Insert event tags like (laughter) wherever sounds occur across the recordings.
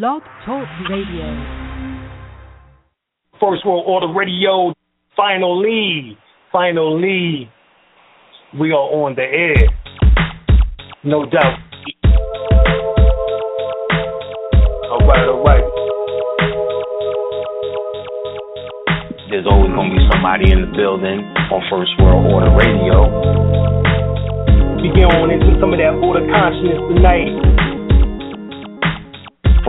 Blog Talk Radio. First World Order Radio. Finally, finally, we are on the air. No doubt. All right, all right. There's always going to be somebody in the building on First World Order Radio. We get on into some of that order consciousness tonight.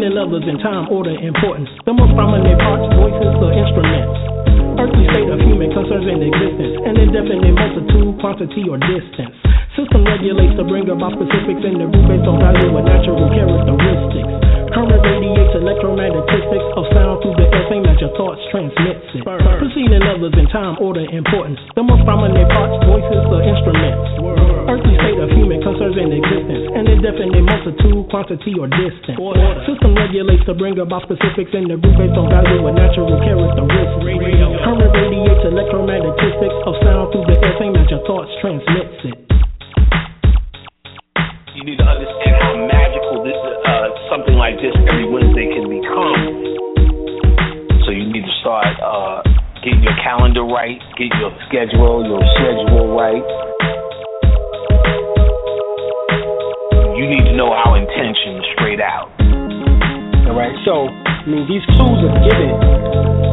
Preceding others in time, order, importance. The most prominent parts, voices, or instruments. Earthly state of human concerns and existence. An indefinite multitude, quantity, or distance. System regulates to bring about specifics in the group based on value and natural characteristics. Current radiates electromagnetistics of sound through the air, same as your thoughts transmits it. Preceding others in time, order, importance. The most prominent parts, voices, or instruments. Earthly state of human concerns and existence. An indefinite multitude, quantity, or distance. System regulates to bring about specifics in the group based on value and natural characteristics. The current radiates electromagnetistics of sound through the air, same as your thoughts transmits it. You need to understand how magical this, uh, something like this every Wednesday can become. So you need to start uh, getting your calendar right, get your schedule, your schedule right. Mean, these clues are given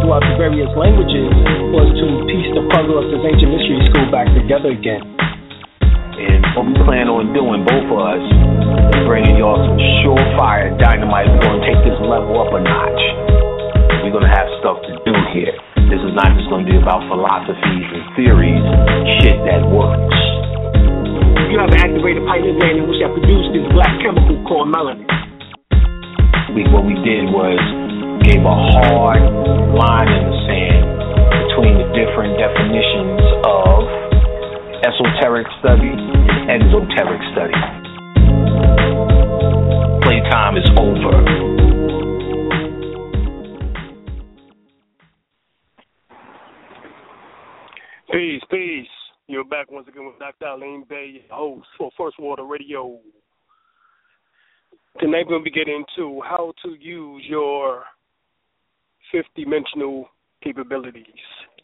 throughout the various languages was to piece the puzzle of this ancient mystery school back together again. And what we plan on doing, both of us, is bringing y'all some surefire dynamite. We're going to take this level up a notch. We're going to have stuff to do here. This is not just going to be about philosophies and theories, shit that works. You have an activated pineal gland which that produced this black chemical called melanin. We, what we did was gave a hard line in the sand between the different definitions of esoteric study and exoteric study. Playtime is over. Peace, peace. You're back once again with Dr. Aline Bay, host for First Water Radio. Tonight we're going to be getting into how to use your fifth dimensional capabilities,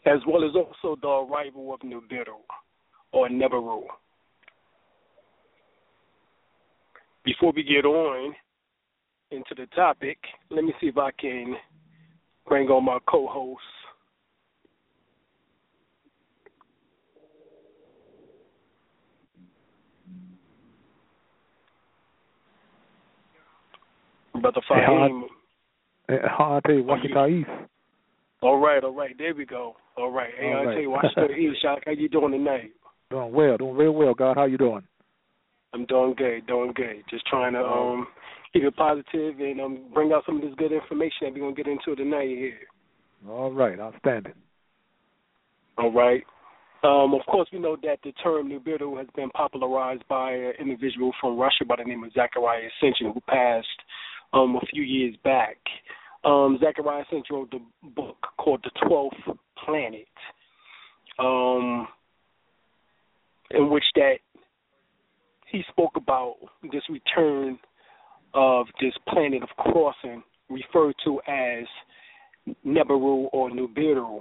as well as also the arrival of Nibiru or Neberu. Before we get on into the topic, let me see if I can bring on my co-host. Brother Fahim. Hey, I'll tell you, Washington East. All right, all right. There we go. All right. Hey, All right. tell you, Washington East, Shock, how you doing tonight? Doing well, doing very well, God. How you doing? I'm doing good, doing good. Just trying to um keep it positive and um bring out some of this good information that we're gonna get into tonight here. All right, outstanding. All right. Um, of course, we know that the term Nibiru has been popularized by an individual from Russia by the name of Zecharia Sitchin, who passed um, a few years back. Um, Zecharia Sitchin wrote the book called The Twelfth Planet, um, in which that he spoke about this return of this planet of crossing, referred to as Neberu or Nibiru,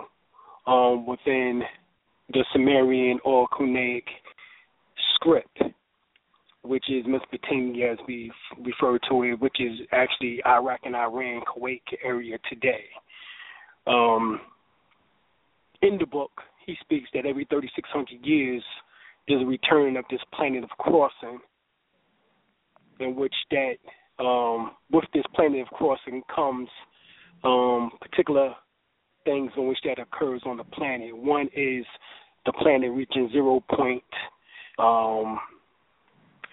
um, within the Sumerian or Cuneic script, which is Mesopotamia as we refer to it, which is actually Iraq and Iran, Kuwait area today. Um, in the book, he speaks that every 3,600 years there's a return of this planet of crossing, in which that um, with this planet of crossing comes um, particular things in which that occurs on the planet. One is the planet reaching zero point, um,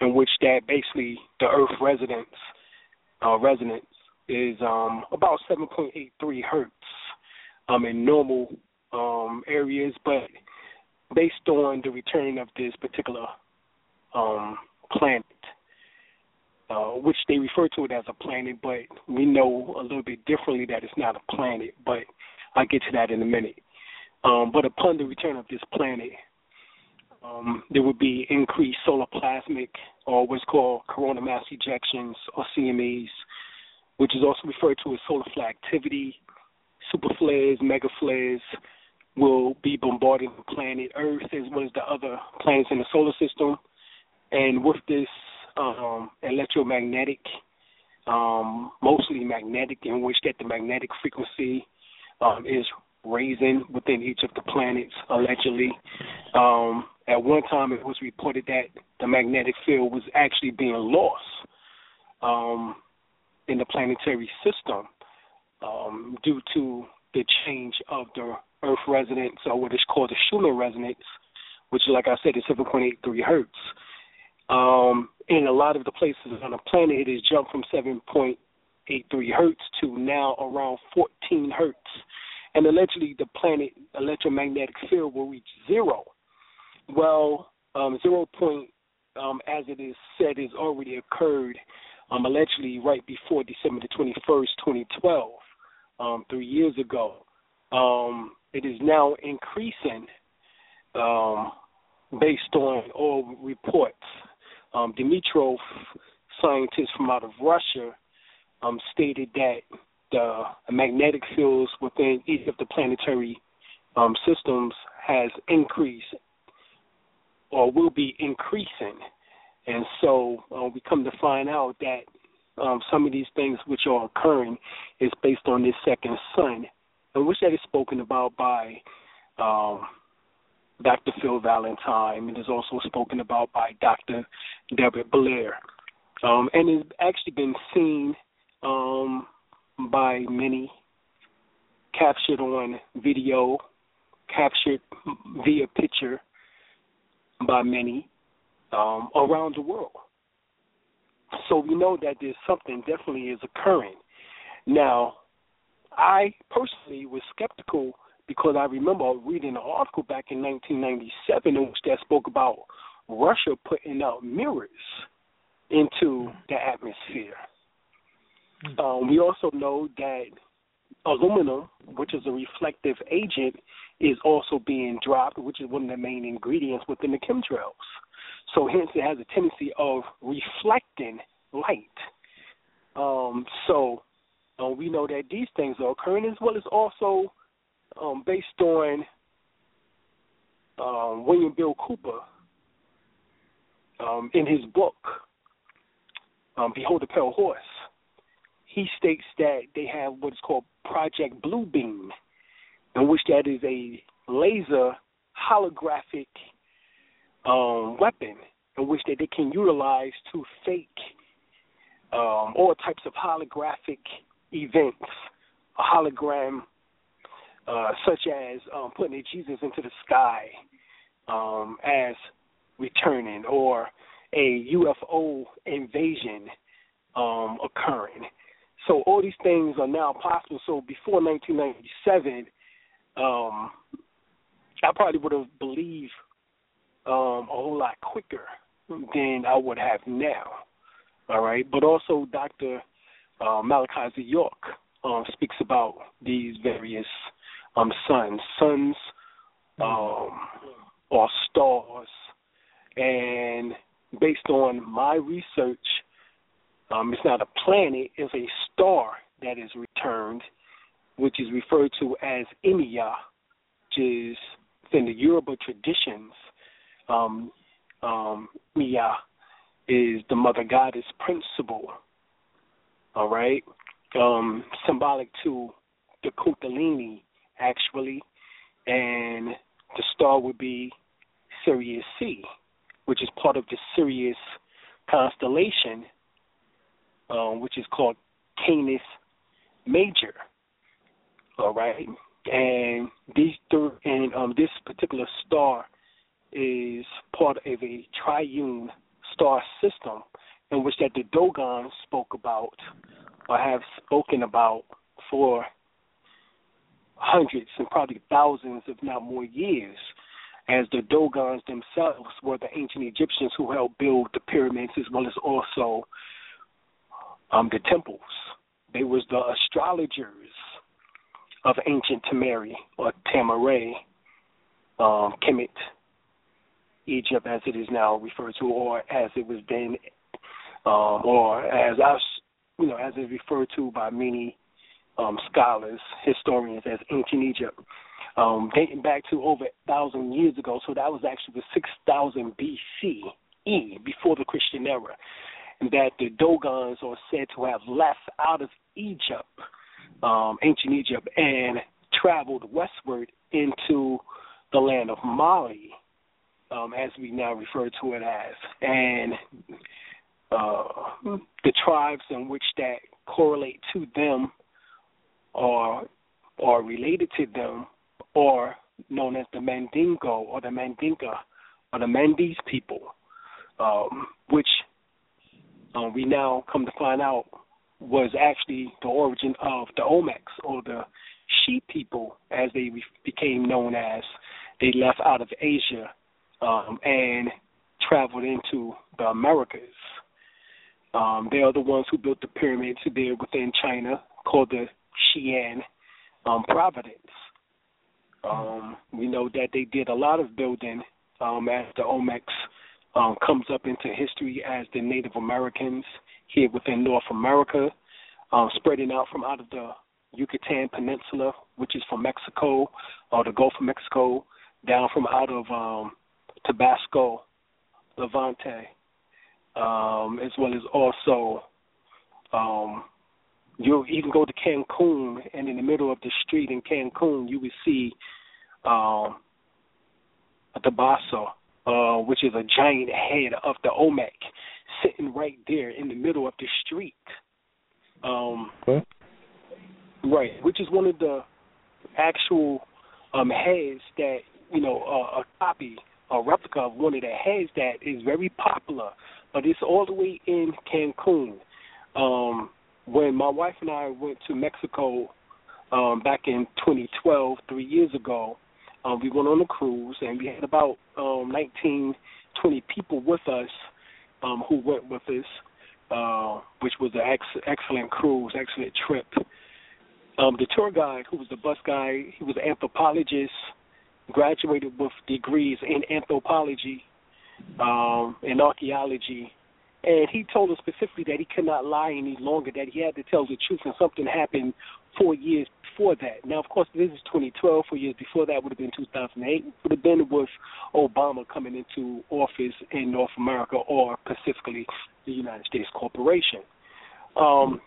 in which that basically the Earth residence uh, resonance is um, about 7.83 hertz um, in normal um, areas, but based on the return of this particular um, planet, uh, which they refer to it as a planet, but we know a little bit differently that it's not a planet. But I'll get to that in a minute. Um, but upon the return of this planet, um, there would be increased solar plasmic or what's called coronal mass ejections or CMEs, which is also referred to as solar flare activity. Super flares, mega flares will be bombarding the planet Earth as well as the other planets in the solar system. And with this um, electromagnetic, um, mostly magnetic, in which that the magnetic frequency um, is raising within each of the planets, allegedly. Um, at one time, it was reported that the magnetic field was actually being lost um, in the planetary system um, due to the change of the Earth resonance, or what is called the Schumann resonance, which, like I said, is 7.83 hertz. Um, in a lot of the places on the planet, it has jumped from 7.83 hertz to now around 14 hertz. And allegedly, the planet electromagnetic field will reach zero. Well, um, zero point, um, as it is said, has already occurred, um, allegedly right before December the 21st, 2012, um, three years ago. Um, it is now increasing um, based on all reports um, Dimitrov, scientists from out of Russia, um, stated that the magnetic fields within each of the planetary um, systems has increased or will be increasing. And so uh, we come to find out that um, some of these things which are occurring is based on this second sun, and which that is spoken about by um, Dr. Phil Valentine, and is also spoken about by Dr. Deborah Blair. Um, and it's actually been seen um, by many, captured on video, captured via picture by many um, around the world. So we know that there's something definitely is occurring. Now, I personally was skeptical because I remember reading an article back in 1997 in which that spoke about Russia putting out mirrors into the atmosphere. Hmm. Um, we also know that aluminum, which is a reflective agent, is also being dropped, which is one of the main ingredients within the chemtrails. So hence it has a tendency of reflecting light. Um, so uh, we know that these things are occurring as well as also um, based on um, William Bill Cooper um, in his book, um, Behold the Pale Horse. He states that they have what is called Project Blue Bluebeam, in which that is a laser holographic um, weapon in which that they can utilize to fake um, all types of holographic events, a hologram uh, such as um, putting a Jesus into the sky um, as returning or a UFO invasion um, occurring. So all these things are now possible. So before 1997, um, I probably would have believed um, a whole lot quicker than I would have now. All right, but also Dr. Uh, Malachi York um, speaks about these various um, suns. Suns um, are stars, and based on my research, um, it's not a planet; it's a star that is returned, which is referred to as Emiya, which is in the Yoruba traditions. Um, um, is the mother goddess principle. All right, um, symbolic to the Kundalini actually, and the star would be Sirius C, which is part of the Sirius constellation, um, which is called Canis Major. All right, and these th- and um, this particular star is part of a triune star system in which that the Dogon spoke about or have spoken about for hundreds and probably thousands, if not more years, as the Dogons themselves were the ancient Egyptians who helped build the pyramids as well as also um, the temples. They was the astrologers of ancient Tamari or Tamaray, um, Kemet, Egypt as it is now referred to, or as it was then, um, or as us, you know, as it's referred to by many um, scholars, historians as ancient Egypt, um, dating back to over a thousand years ago. So that was actually the 6000 BCE, before the Christian era, and that the Dogons are said to have left out of Egypt, um, ancient Egypt, and traveled westward into the land of Mali, um, as we now refer to it as, and uh, the tribes in which that correlate to them or are related to them or known as the Mandingo or the Mandinka or the Mandis people, um, which uh, we now come to find out was actually the origin of the Olmecs or the Sheep people, as they became known as. They left out of Asia um, and traveled into the Americas. Um, they are the ones who built the pyramids there within China called the Xi'an um, Providence. Um, we know that they did a lot of building um, as the Olmecs um, comes up into history as the Native Americans here within North America, um, spreading out from out of the Yucatan Peninsula, which is from Mexico, or the Gulf of Mexico, down from out of um, Tabasco, La Venta, um, as well as also um, you even go to Cancun, and in the middle of the street in Cancun, you would see um, a Tabaso, uh, which is a giant head of the Olmec, sitting right there in the middle of the street. Um, okay. Right, which is one of the actual um, heads that you know uh, a copy, a replica of one of the heads that is very popular, but it's all the way in Cancun. Um, when my wife and I went to Mexico um, back in 2012, three years ago, um, we went on a cruise and we had about um, 19, 20 people with us um, who went with us, uh, which was an ex- excellent cruise, excellent trip. Um, the tour guide, who was the bus guy, he was an anthropologist, graduated with degrees in anthropology um, and archaeology, and he told us specifically that he could not lie any longer, that he had to tell the truth, and something happened four years before that. Now, of course, this is 2012. Four years before that would have been 2008. Would have been with Obama coming into office in North America, or specifically the United States corporation. Um,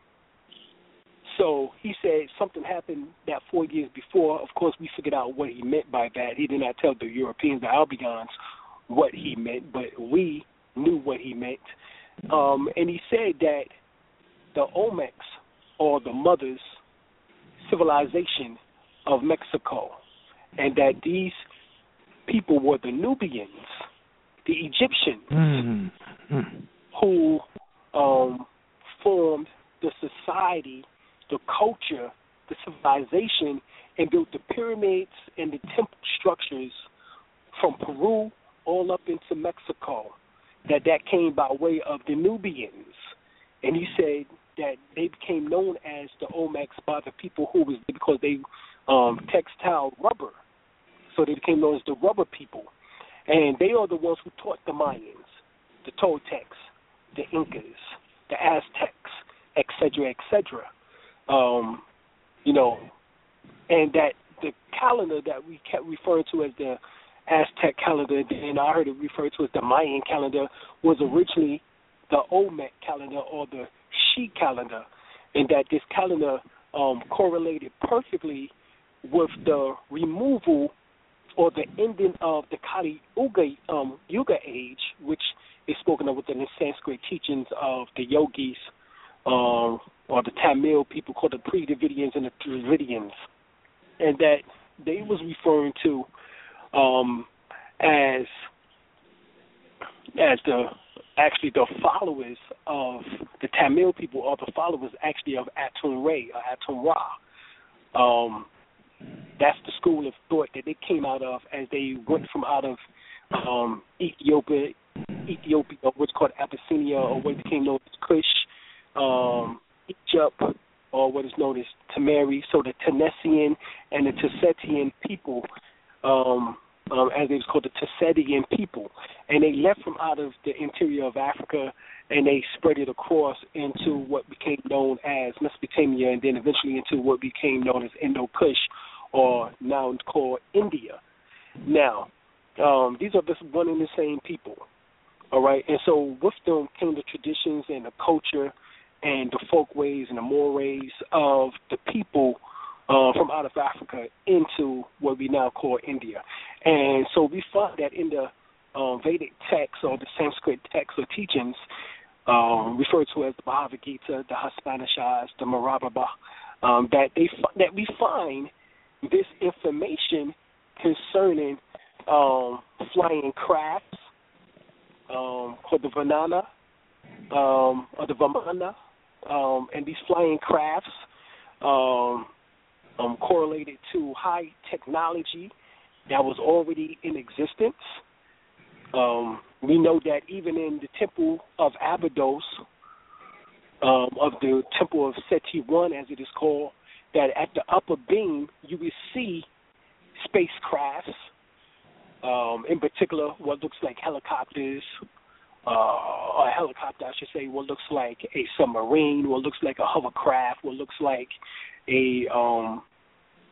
so he said something happened that four years before. Of course, we figured out what he meant by that. He did not tell the Europeans, the Albigons, what he meant, but we knew what he meant. Um, and he said that the Olmecs, or the mothers civilization of Mexico, and that these people were the Nubians, the Egyptians, Mm-hmm. who um, formed the society, the culture, the civilization, and built the pyramids and the temple structures from Peru all up into Mexico. That that came by way of the Nubians, and he said that they became known as the Olmecs by the people who was because they um, textile rubber, so they became known as the rubber people, and they are the ones who taught the Mayans, the Toltecs, the Incas, the Aztecs, etc., etc. Um, you know, and that the calendar that we kept referring to as the Aztec calendar, and I heard it referred to as the Mayan calendar, was originally the Olmec calendar or the She calendar, and that this calendar um, correlated perfectly with the removal or the ending of the Kali Yuga, um, Yuga age, which is spoken of within the Sanskrit teachings of the yogis um, or the Tamil people called the pre-Dravidians and the Dravidians, and that they was referring to um, as as the actually the followers of the Tamil people are the followers actually of Atum Ray or Atum Ra. Um, that's the school of thought that they came out of as they went from out of um, Ethiopia, Ethiopia, what's called Abyssinia, or what became known as Kush, um, Egypt, or what is known as Tamari. So the Tenessian and the Tussetian people, um, um, as they was called the Tussetian people, and they left from out of the interior of Africa and they spread it across into what became known as Mesopotamia, and then eventually into what became known as Indo-Kush, or now called India. Now, um, these are just one and the same people, all right. And so with them came the traditions and the culture and the folkways and the mores of the people uh, from out of Africa into what we now call India. And so we find that in the um, Vedic texts or the Sanskrit texts or teachings, um, referred to as the Bhagavad Gita, the Upanishads, the Mahabharata, um, that they that we find this information concerning um, flying crafts um, called the Vanana um, or the Vamana, um, and these flying crafts um, um, correlated to high technology that was already in existence. Um, we know that even in the temple of Abydos, um, of the temple of Seti One, as it is called, that at the upper beam you will see spacecrafts, um, in particular what looks like helicopters, uh, a helicopter, I should say, what looks like a submarine, what looks like a hovercraft, what looks like a um,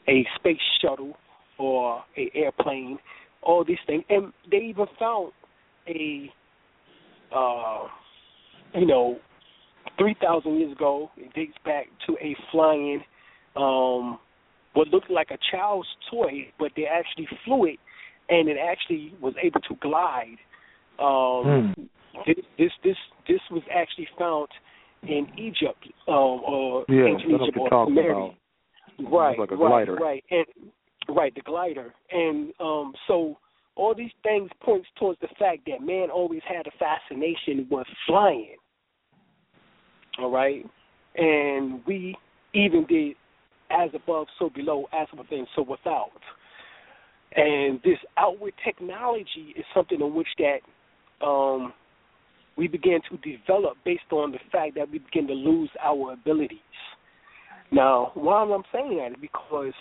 a space shuttle or a airplane, all these things, and they even found a, uh, you know, three thousand years ago. It dates back to a flying, um, what looked like a child's toy, but they actually flew it, and it actually was able to glide. Um, Hmm. this, this this this was actually found in Egypt um, or Yeah, ancient Egypt or Samaria. about. Right, like a right, glider. right, and right the glider, and um, so all these things points towards the fact that man always had a fascination with flying. All right, and we even did as above, so below, as within, so without. And this outward technology is something in which that um, we began to develop based on the fact that we begin to lose our abilities. Now, why I'm saying that because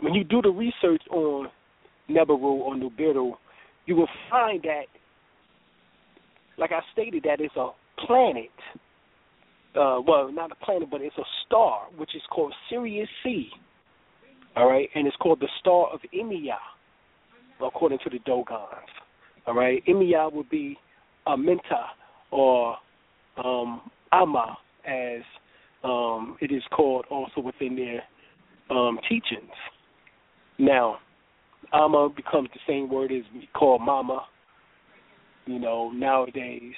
when you do the research on Nebaru or Nubiru, you will find that, like I stated, that it's a planet. Uh, well, not a planet, but it's a star, which is called Sirius C. All right, and it's called the star of Emiya, according to the Dogons. All right, Emiya would be Amenta or um, Ama, as um, it is called also within their um, teachings. Now, Ama becomes the same word as we call Mama. You know, nowadays,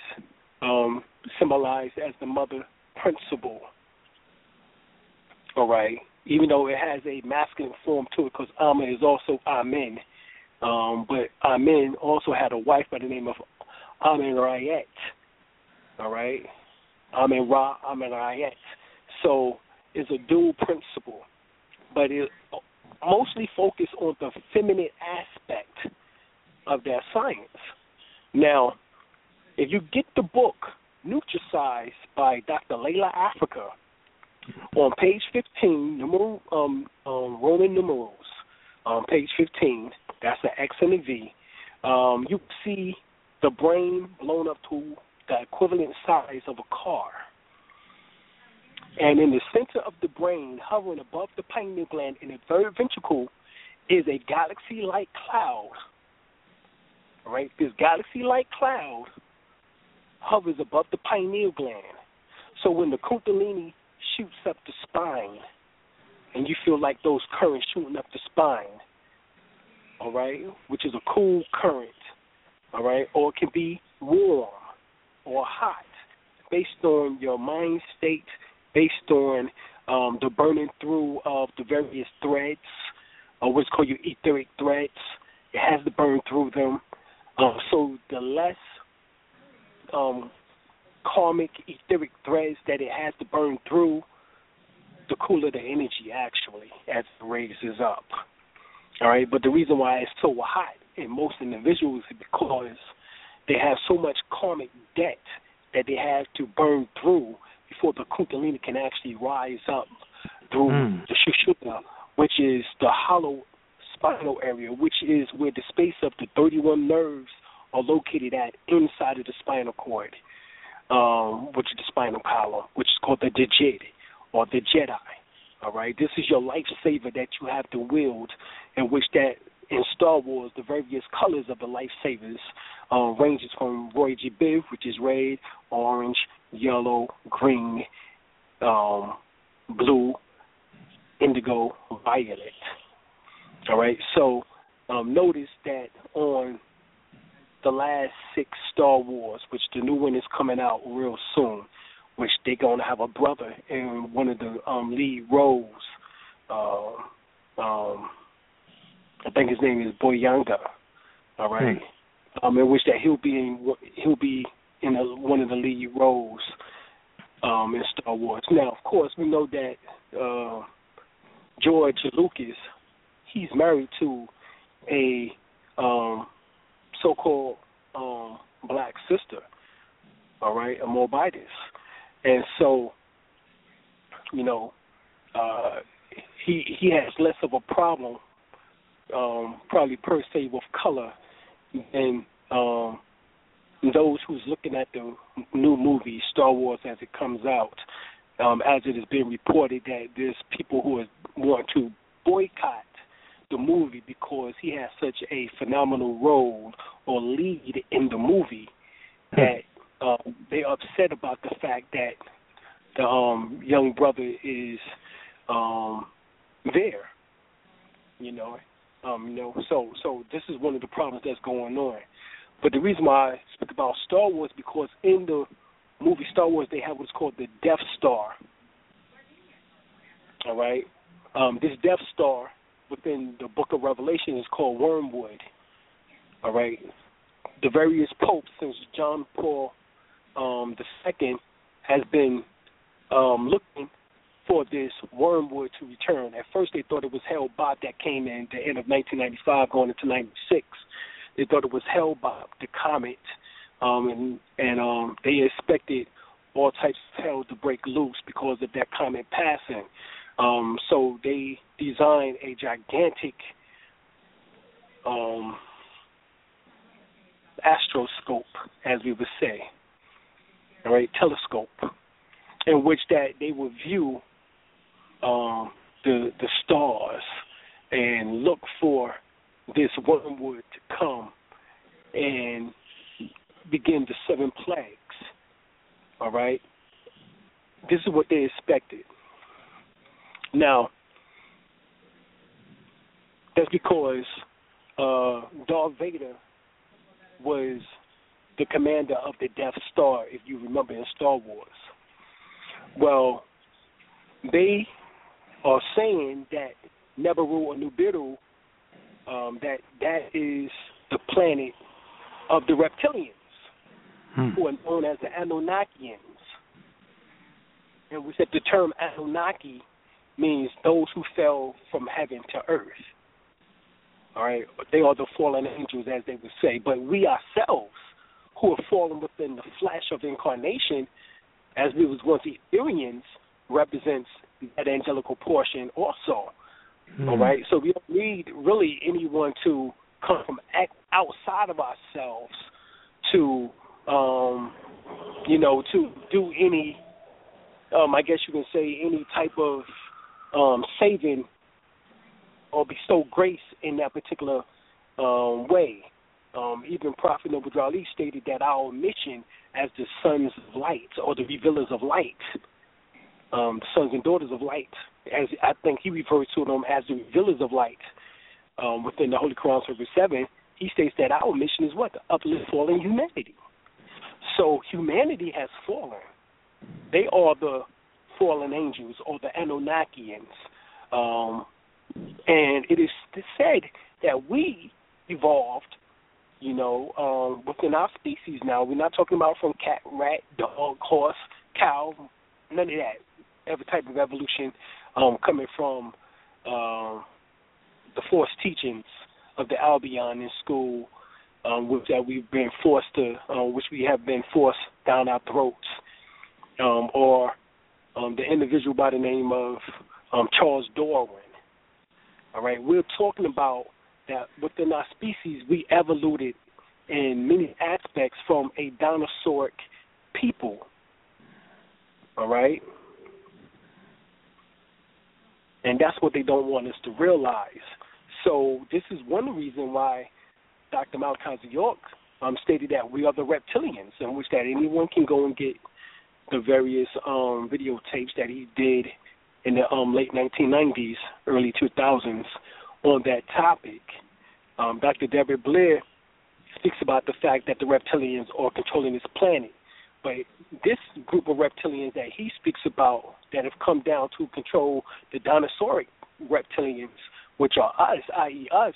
um, symbolized as the mother principle. All right, even though it has a masculine form to it, because Ama is also Amen. Um, but Amen also had a wife by the name of Amen Rayet. All right, Amen Ra, Amen Rayet. So it's a dual principle, but it mostly focused on the feminine aspect of that science. Now, if you get the book Nutricide by Dr. Llaila Afrika on page 15, numeral, um, um, Roman numerals, um, page 15, that's the X and the V, um, you see the brain blown up to the equivalent size of a car. And in the center of the brain, hovering above the pineal gland in the third ventricle, is a galaxy like cloud. Right, this galaxy like cloud hovers above the pineal gland. So when the Kundalini shoots up the spine, and you feel like those currents shooting up the spine, all right, which is a cool current, all right, or it can be warm or hot based on your mind state, based on um, the burning through of the various threads, or what's called your etheric threads. It has to burn through them. Uh, so the less um, karmic etheric threads that it has to burn through, the cooler the energy actually as it raises up. All right, but the reason why it's so hot in most individuals is because they have so much karmic debt that they have to burn through before the kundalini can actually rise up through mm. the sushumna, which is the hollow spinal area, which is where the space of the 31 nerves are located at inside of the spinal cord, um, which is the spinal column, which is called the digit or the Jedi. All right, this is your lifesaver that you have to wield, in which that in Star Wars the various colors of the lifesavers uh, ranges from Roy G. Biv, which is red, orange, yellow, green, um, blue, indigo, violet. All right, so um, notice that on the last six Star Wars, which the new one is coming out real soon, which they're gonna have a brother in one of the um, lead roles. Uh, um, I think his name is Boyega. All right, hmm. um, in which that he'll be in he'll be in a, one of the lead roles um, in Star Wars. Now, of course, we know that uh, George Lucas, he's married to a um, so-called um, black sister, all right, a Moabites, and so, you know, uh, he he has less of a problem, um, probably per se, with color than um, those who's looking at the new movie Star Wars as it comes out, um, as it has been reported that there's people who want to boycott the movie because he has such a phenomenal role or lead in the movie that uh, they're upset about the fact that the um, young brother is um, there. You know, um, you know. So, so this is one of the problems that's going on. But the reason why I speak about Star Wars because in the movie Star Wars they have what's called the Death Star. All right, um, this Death Star within the Book of Revelation is called Wormwood. All right, the various popes since John Paul um, II has been um, looking for this wormwood to return. At first, they thought it was Hale-Bopp that came in the end of 1995, going into 96. They thought it was Hale-Bopp, the comet, um, and and um, they expected all types of hell to break loose because of that comet passing. Um, so they designed a gigantic um, astroscope, as we would say, all right, telescope, in which that they would view um, the the stars and look for this wormwood to come and begin the seven plagues. All right? This is what they expected. Now, that's because uh, Darth Vader was the commander of the Death Star, if you remember in Star Wars. Well, they are saying that Nebaru or Nibiru um, that that is the planet of the reptilians, hmm. who are known as the Anunnakians. And we said the term Anunnaki means those who fell from heaven to earth. All right, they are the fallen angels, as they would say. But we ourselves, who have fallen within the flesh of incarnation, as we was once the Ethereans, represents that angelical portion also. Mm. All right, so we don't need really anyone to come from outside of ourselves to, um, you know, to do any, um, I guess you can say, any type of um, saving or bestow grace in that particular um, way. Um, even Prophet Noble Ali stated that our mission as the sons of light or the revealers of light, um, sons and daughters of light, as I think he refers to them as the revealers of light um, within the Holy Quran Surah 7, he states that our mission is what? To uplift fallen humanity. So humanity has fallen. They are the fallen angels or the Anunnakians. Um, and it is said that we evolved you know, um, within our species now. We're not talking about from cat, rat, dog, horse, cow, none of that. Every type of evolution um, coming from um, the forced teachings of the Albion in school, um, which that we've been forced to, uh, which we have been forced down our throats, um, or um, the individual by the name of um, Charles Darwin. All right, we're talking about that within our species we evoluted in many aspects from a dinosauric people. All right? And that's what they don't want us to realize. So this is one reason why Dr. Malachi York um, stated that we are the reptilians, in which that anyone can go and get the various um, videotapes that he did in the um, late 1990s, early 2000s on that topic. Um, Dr. Deborah Blair speaks about the fact that the reptilians are controlling this planet. But this group of reptilians that he speaks about that have come down to control the dinosauric reptilians, which are us, i.e., us,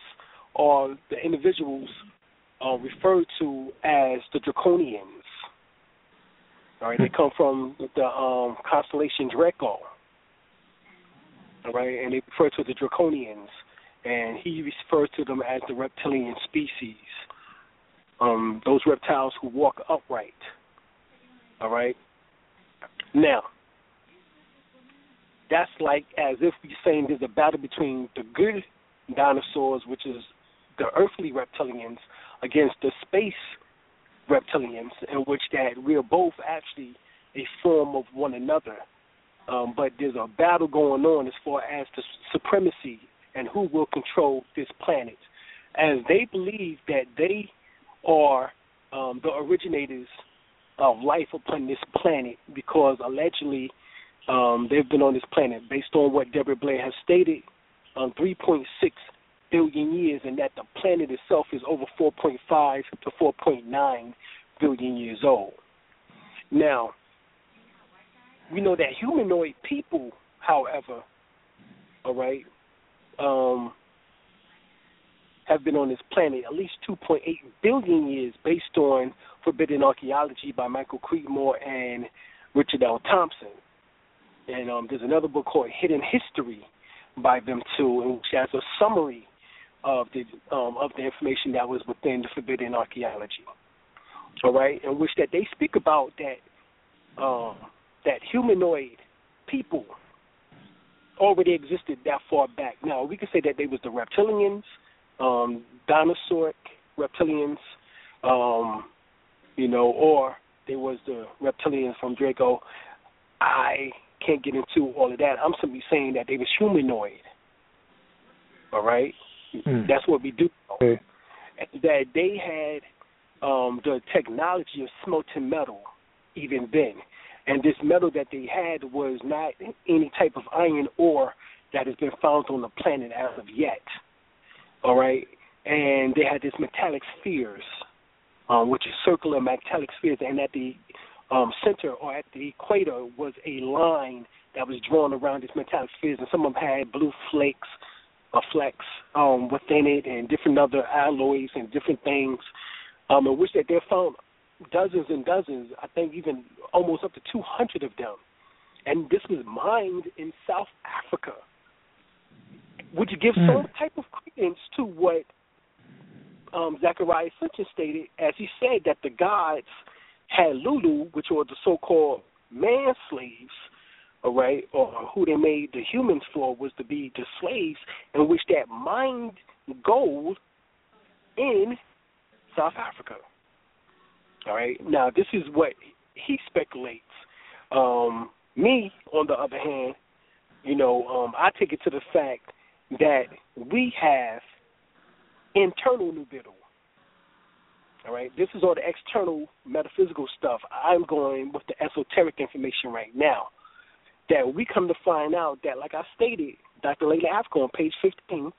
are the individuals uh, referred to as the draconians. All right, they come from the um, constellation Draco. All right, and they refer to the draconians, and he refers to them as the reptilian species. Um, those reptiles who walk upright. All right. Now, that's like as if we're saying there's a battle between the good dinosaurs, which is the earthly reptilians, against the space reptilians, in which that we are both actually a form of one another. Um, but there's a battle going on as far as the supremacy and who will control this planet, as they believe that they are um, the originators of life upon this planet, because allegedly um, they've been on this planet based on what Deborah Blair has stated, um, 3.6 billion years, and that the planet itself is over 4.5 to 4.9 billion years old. Now, we know that humanoid people, however, all right, um, have been on this planet at least 2.8 billion years based on Forbidden Archaeology by Michael Cremo and Richard L. Thompson. And um, there's another book called Hidden History by them too, which has a summary of the um, of the information that was within the Forbidden Archaeology. All right, in which that they speak about that um, that humanoid people already existed that far back. Now we could say that they was the reptilians, um, dinosauric reptilians, um, you know, or they was the reptilians from Draco. I can't get into all of that. I'm simply saying that they was humanoid. All right, mm. that's what we do. Okay. That they had um, the technology of smelting metal even then, and this metal that they had was not any type of iron ore that has been found on the planet as of yet. All right, and they had this metallic spheres, um, which is circular metallic spheres, and at the um, center or at the equator was a line that was drawn around this metallic spheres, and some of them had blue flakes or flecks um, within it, and different other alloys and different things, um, in which that they found dozens and dozens, I think even almost up to 200 of them. And this was mined in South Africa. Would you give mm. some type of credence to what um, Zecharia Sitchin stated, as he said that the gods had Lulu, which were the so-called man slaves, all right, or who they made the humans for was to be the slaves, in which that mined gold in South Africa. All right. Now this is what he speculates. Um, me, on the other hand, you know, um, I take it to the fact that we have internal Nibiru. All right. This is all the external metaphysical stuff. I'm going with the esoteric information right now. That we come to find out that, like I stated, Dr. Llaila Afrika on page 15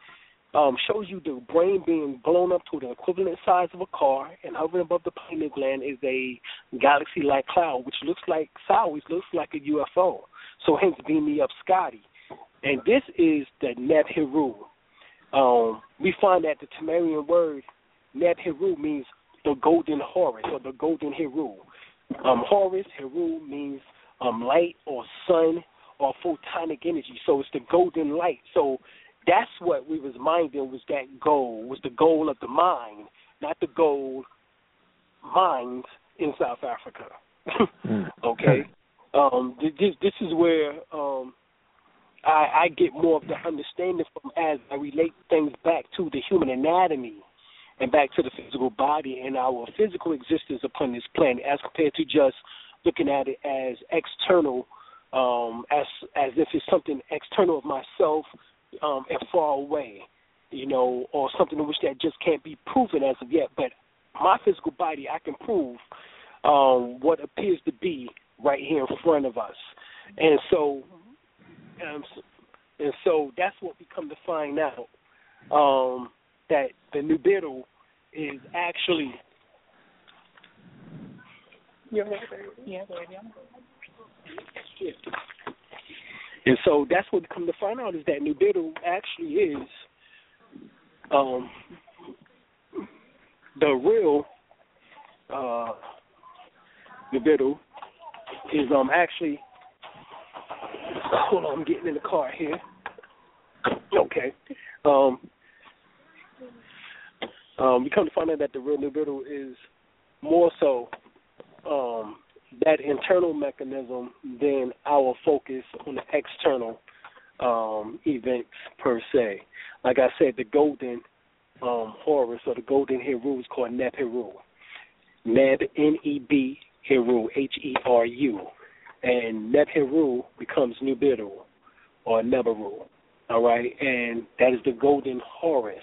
um, shows you the brain being blown up to the equivalent size of a car, and hovering above the pineal gland is a galaxy-like cloud, which looks like always looks like a UFO. So hence, beam me up, Scotty. And this is the Nebhiru. Um, we find that the Tamarian word Neb Heru means the golden Horus or the golden Heru. Um, Horus, Heru means um, light or sun or photonic energy. So it's the golden light. So that's what we was minding was that goal, was the goal of the mind, not the goal mind in South Africa. (laughs) Mm. okay. Um, this this is where um, I, I get more of the understanding from as I relate things back to the human anatomy and back to the physical body and our physical existence upon this planet, as compared to just looking at it as external, um, as as if it's something external of myself um, and far away, you know, or something in which that just can't be proven as of yet. But my physical body, I can prove um, what appears to be right here in front of us, and so, um, and so that's what we come to find out um, that the Nibiru is actually. Yeah. And so that's what we come to find out is that Nibiru actually is um, the real uh, Nibiru is um actually hold on, I'm getting in the car here. Okay. Um um we come to find out that the real Nibiru is more so um that internal mechanism than our focus on the external um events per se. Like I said, the golden um Horus or the golden Heru is called Neb Heru. Neb N E B Heru, H E R U. And Neb Heru becomes Nibiru or Neberu. All right, and that is the golden Horus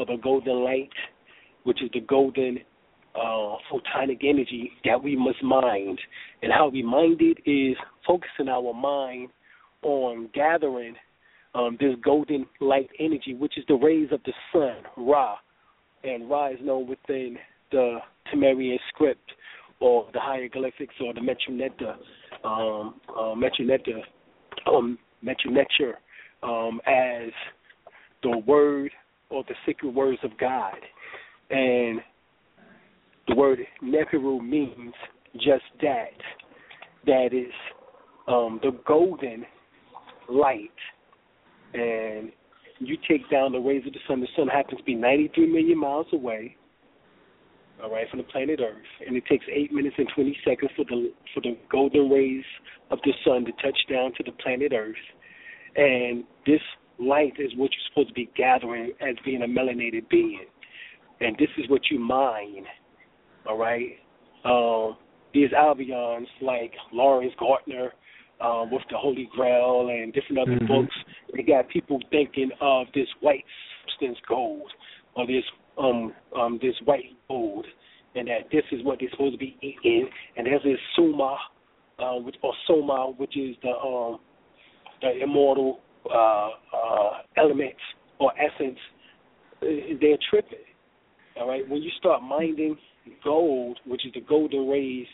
or the golden light, which is the golden uh, photonic energy that we must mind. And how we mind it is focusing our mind on gathering um, this golden light energy, which is the rays of the sun, Ra. And Ra is known within the Sumerian script or the hieroglyphics or the Medu Neter, um, uh, um, um, as the word or the sacred words of God. And the word Nepiru means just that. That is um, the golden light. And you take down the rays of the sun. The sun happens to be 93 million miles away all right, from the planet Earth, and it takes eight minutes and twenty seconds for the for the golden rays of the sun to touch down to the planet Earth, and this light is what you're supposed to be gathering as being a melanated being, and this is what you mine, all right. Um, these albions like Laurence Gardner um, with the Holy Grail and different other Mhm. books, they got people thinking of this white substance gold or this um um this white gold and that this is what they're supposed to be eating and there's this suma uh which or soma which is the um the immortal uh uh element or essence uh, they're tripping. All right? When you start minding gold which is the golden rays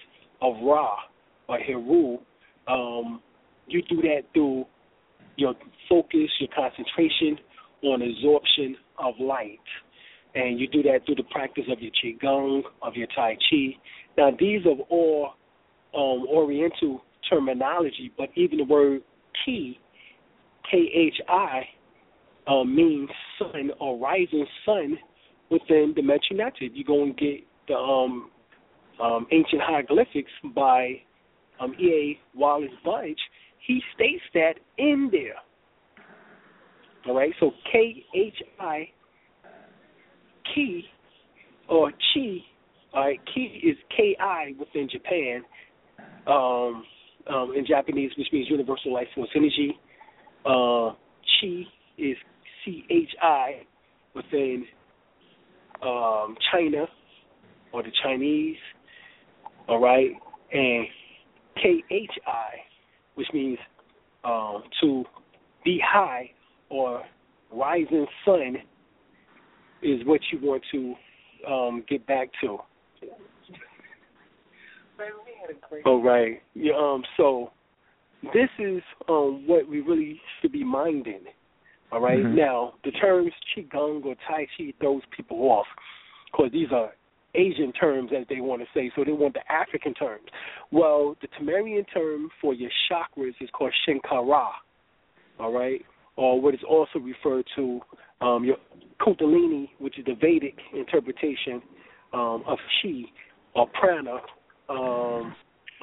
of ra or heru um you do that through your focus your concentration on absorption of light. And you do that through the practice of your qigong, of your tai chi. Now, these are all um, Oriental terminology, but even the word ki, K H I, um, means sun or rising sun within the Medu Neter. You go and get the um, um, ancient hieroglyphics by um, E. A. Wallis Budge. He states that in there. All right, so K H I ki or chi, all right, ki is K I within Japan, um, um, in Japanese, which means universal life force energy. Uh, chi is C H I within um, China or the Chinese, all right, and K H I, which means um, to be high or rising sun is what you want to um, get back to. All right. Yeah, um, so this is um, what we really should be minding. All right? Mhm. Now, the terms qigong or tai chi throws people off. because these are Asian terms, as they want to say, so they want the African terms. Well, the Tamarian term for your chakras is called Shinkara, all right, or what is also referred to um, your Kundalini, which is the Vedic interpretation um, of Chi or Prana. Um,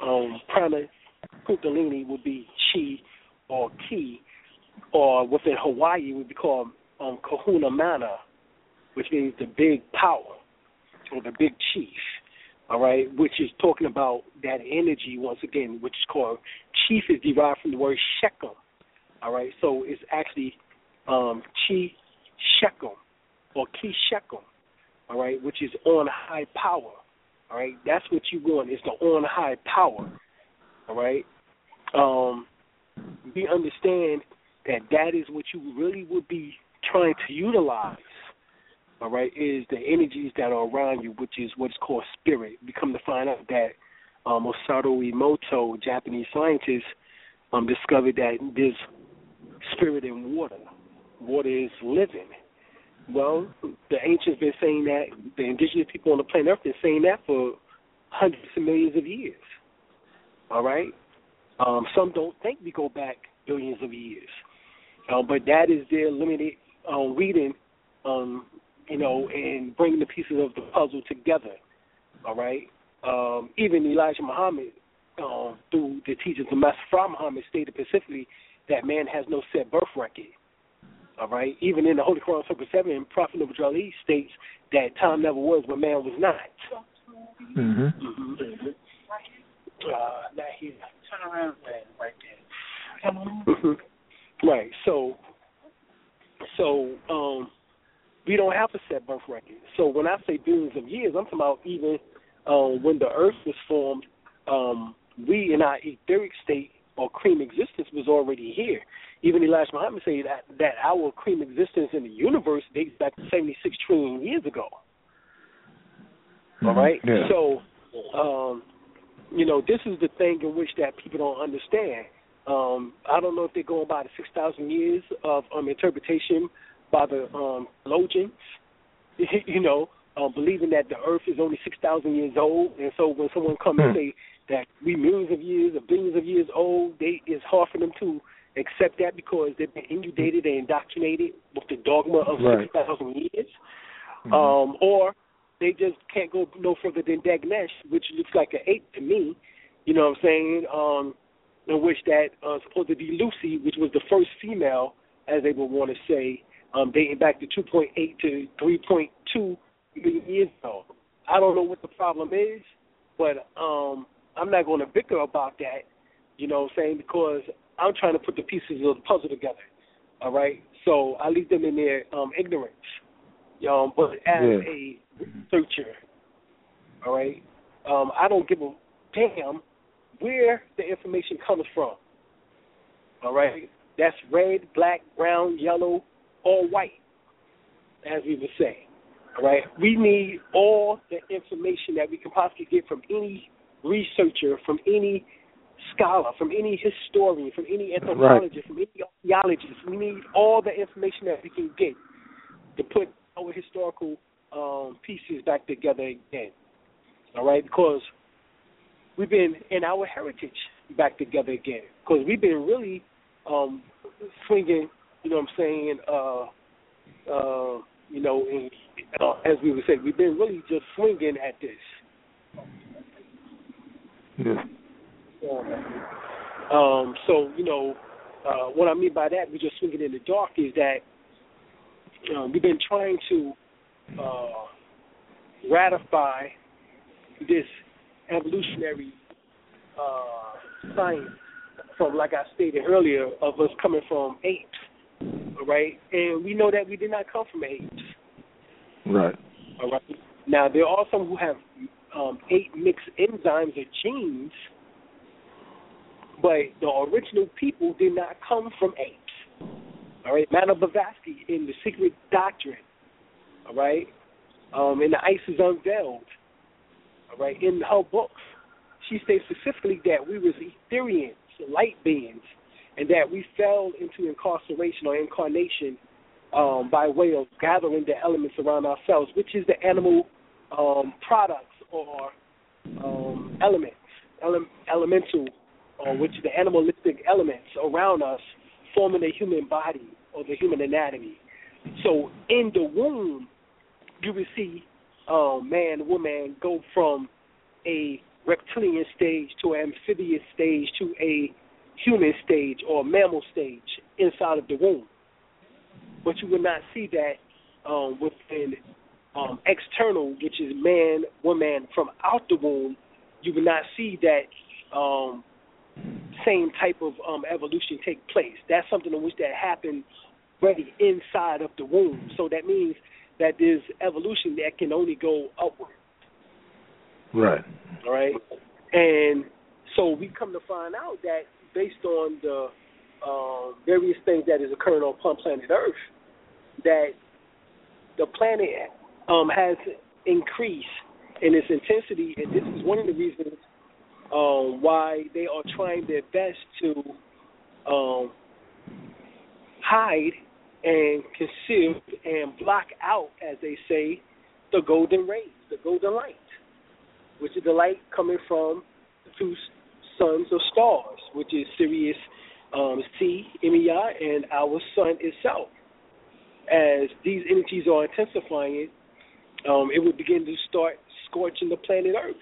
um, prana Kundalini would be Chi or Ki, or within Hawaii would be called um, Kahuna Mana, which means the big power or the big chief, all right, which is talking about that energy once again, which is called chief is derived from the word Shechem, all right, so it's actually um, Chi Shechem or Ki Shechem, all right, which is on high power, all right, that's what you want is the on high power, all right. Um, we understand that that is what you really would be trying to utilize all right, is the energies that are around you, which is what's called spirit. We come to find out that um, Masaru Emoto, Japanese scientist, um, discovered that there's spirit in water. Water is living. Well, the ancients been saying that, the indigenous people on the planet Earth been saying that for hundreds of millions of years. All right? Um, some don't think we go back billions of years. Um, but that is their limited um, reading um, you know, and bringing the pieces of the puzzle together. All right. Um, even Elijah Muhammad, um, through the teachings of Master Fard Muhammad, stated specifically that man has no set birth record. All right. Even in the Holy Quran, Surah Seven, Prophet Nabi Ali states that time never was but man was not. Mhm. Mm-hmm. Uh, now here, turn around, right there. Mm-hmm. Right. So, so um, we don't have a set birth record. So when I say billions of years, I'm talking about even um, when the Earth was formed. Um, we in our etheric state or cream existence was already here. Even Elijah Muhammad said that that our cream existence in the universe dates back to 76 trillion years ago. Mm-hmm. All right. Yeah. So, um, you know, this is the thing in which that people don't understand. Um, I don't know if they're going by the 6,000 years of um, interpretation by the um, theologians, (laughs) you know, um, believing that the earth is only 6,000 years old. And so when someone comes and Hmm. say that we millions of years or billions of years old, they it's hard for them to accept that because they've been inundated and indoctrinated with the dogma of Right. 6,000 years. Mhm. Um, or they just can't go no further than Dinknesh, which looks like an eight to me. You know what I'm saying? Um, in which that uh, supposed to be Lucy, which was the first female, as they would want to say, um, dating back to 2.8 to 3.2 million years ago. I don't know what the problem is, but um, I'm not going to bicker about that. You know what I'm saying? Because I'm trying to put the pieces of the puzzle together. All right, so I leave them in their um, ignorance. Um, but as Yeah. a researcher, all right, um, I don't give a damn where the information comes from. All right, that's red, black, brown, yellow, or white, as we would say. All right, we need all the information that we can possibly get from any researcher, from any scholar, from any historian, from any anthropologist, from any archaeologist. We need all the information that we can get to put our historical um, pieces back together again. All right, because we've been in our heritage back together again. Because we've been really um, swinging, you know what I'm saying, uh, uh, you know, in, uh, as we would say, we've been really just swinging at this. Yeah. Um, so, you know, uh, what I mean by that, we're just swinging in the dark, is that um, we've been trying to uh, ratify this evolutionary uh, science from, like I stated earlier, of us coming from apes, right? And we know that we did not come from apes, Right. all right? Now, there are some who have um, ape mixed enzymes or genes, but the original people did not come from apes. All right, Madame Blavatsky in The Secret Doctrine, all right, um, in The Isis Unveiled, all right, in her books, she states specifically that we was Etherians, light beings, and that we fell into incarceration or incarnation um, by way of gathering the elements around ourselves, which is the animal um, products or um, elements, ele- elemental, or which the animalistic elements around us forming the human body or the human anatomy. So in the womb, you will see um, man, woman go from a reptilian stage to an amphibious stage to a human stage or mammal stage inside of the womb. But you will not see that um, within um, external, which is man, woman from out the womb. You will not see that um, same type of um, evolution take place. That's something in which that happened already inside of the womb. So that means that there's evolution that can only go upward. Right. All right. And so we come to find out that based on the um, various things that is occurring on planet Earth, that the planet um, has increased in its intensity, and this is one of the reasons um, why they are trying their best to um, hide and conceal and block out, as they say, the golden rays, the golden light, which is the light coming from the two suns or stars, which is Sirius um, C, MEI, and our sun itself. As these energies are intensifying, um, it would begin to start scorching the planet Earth.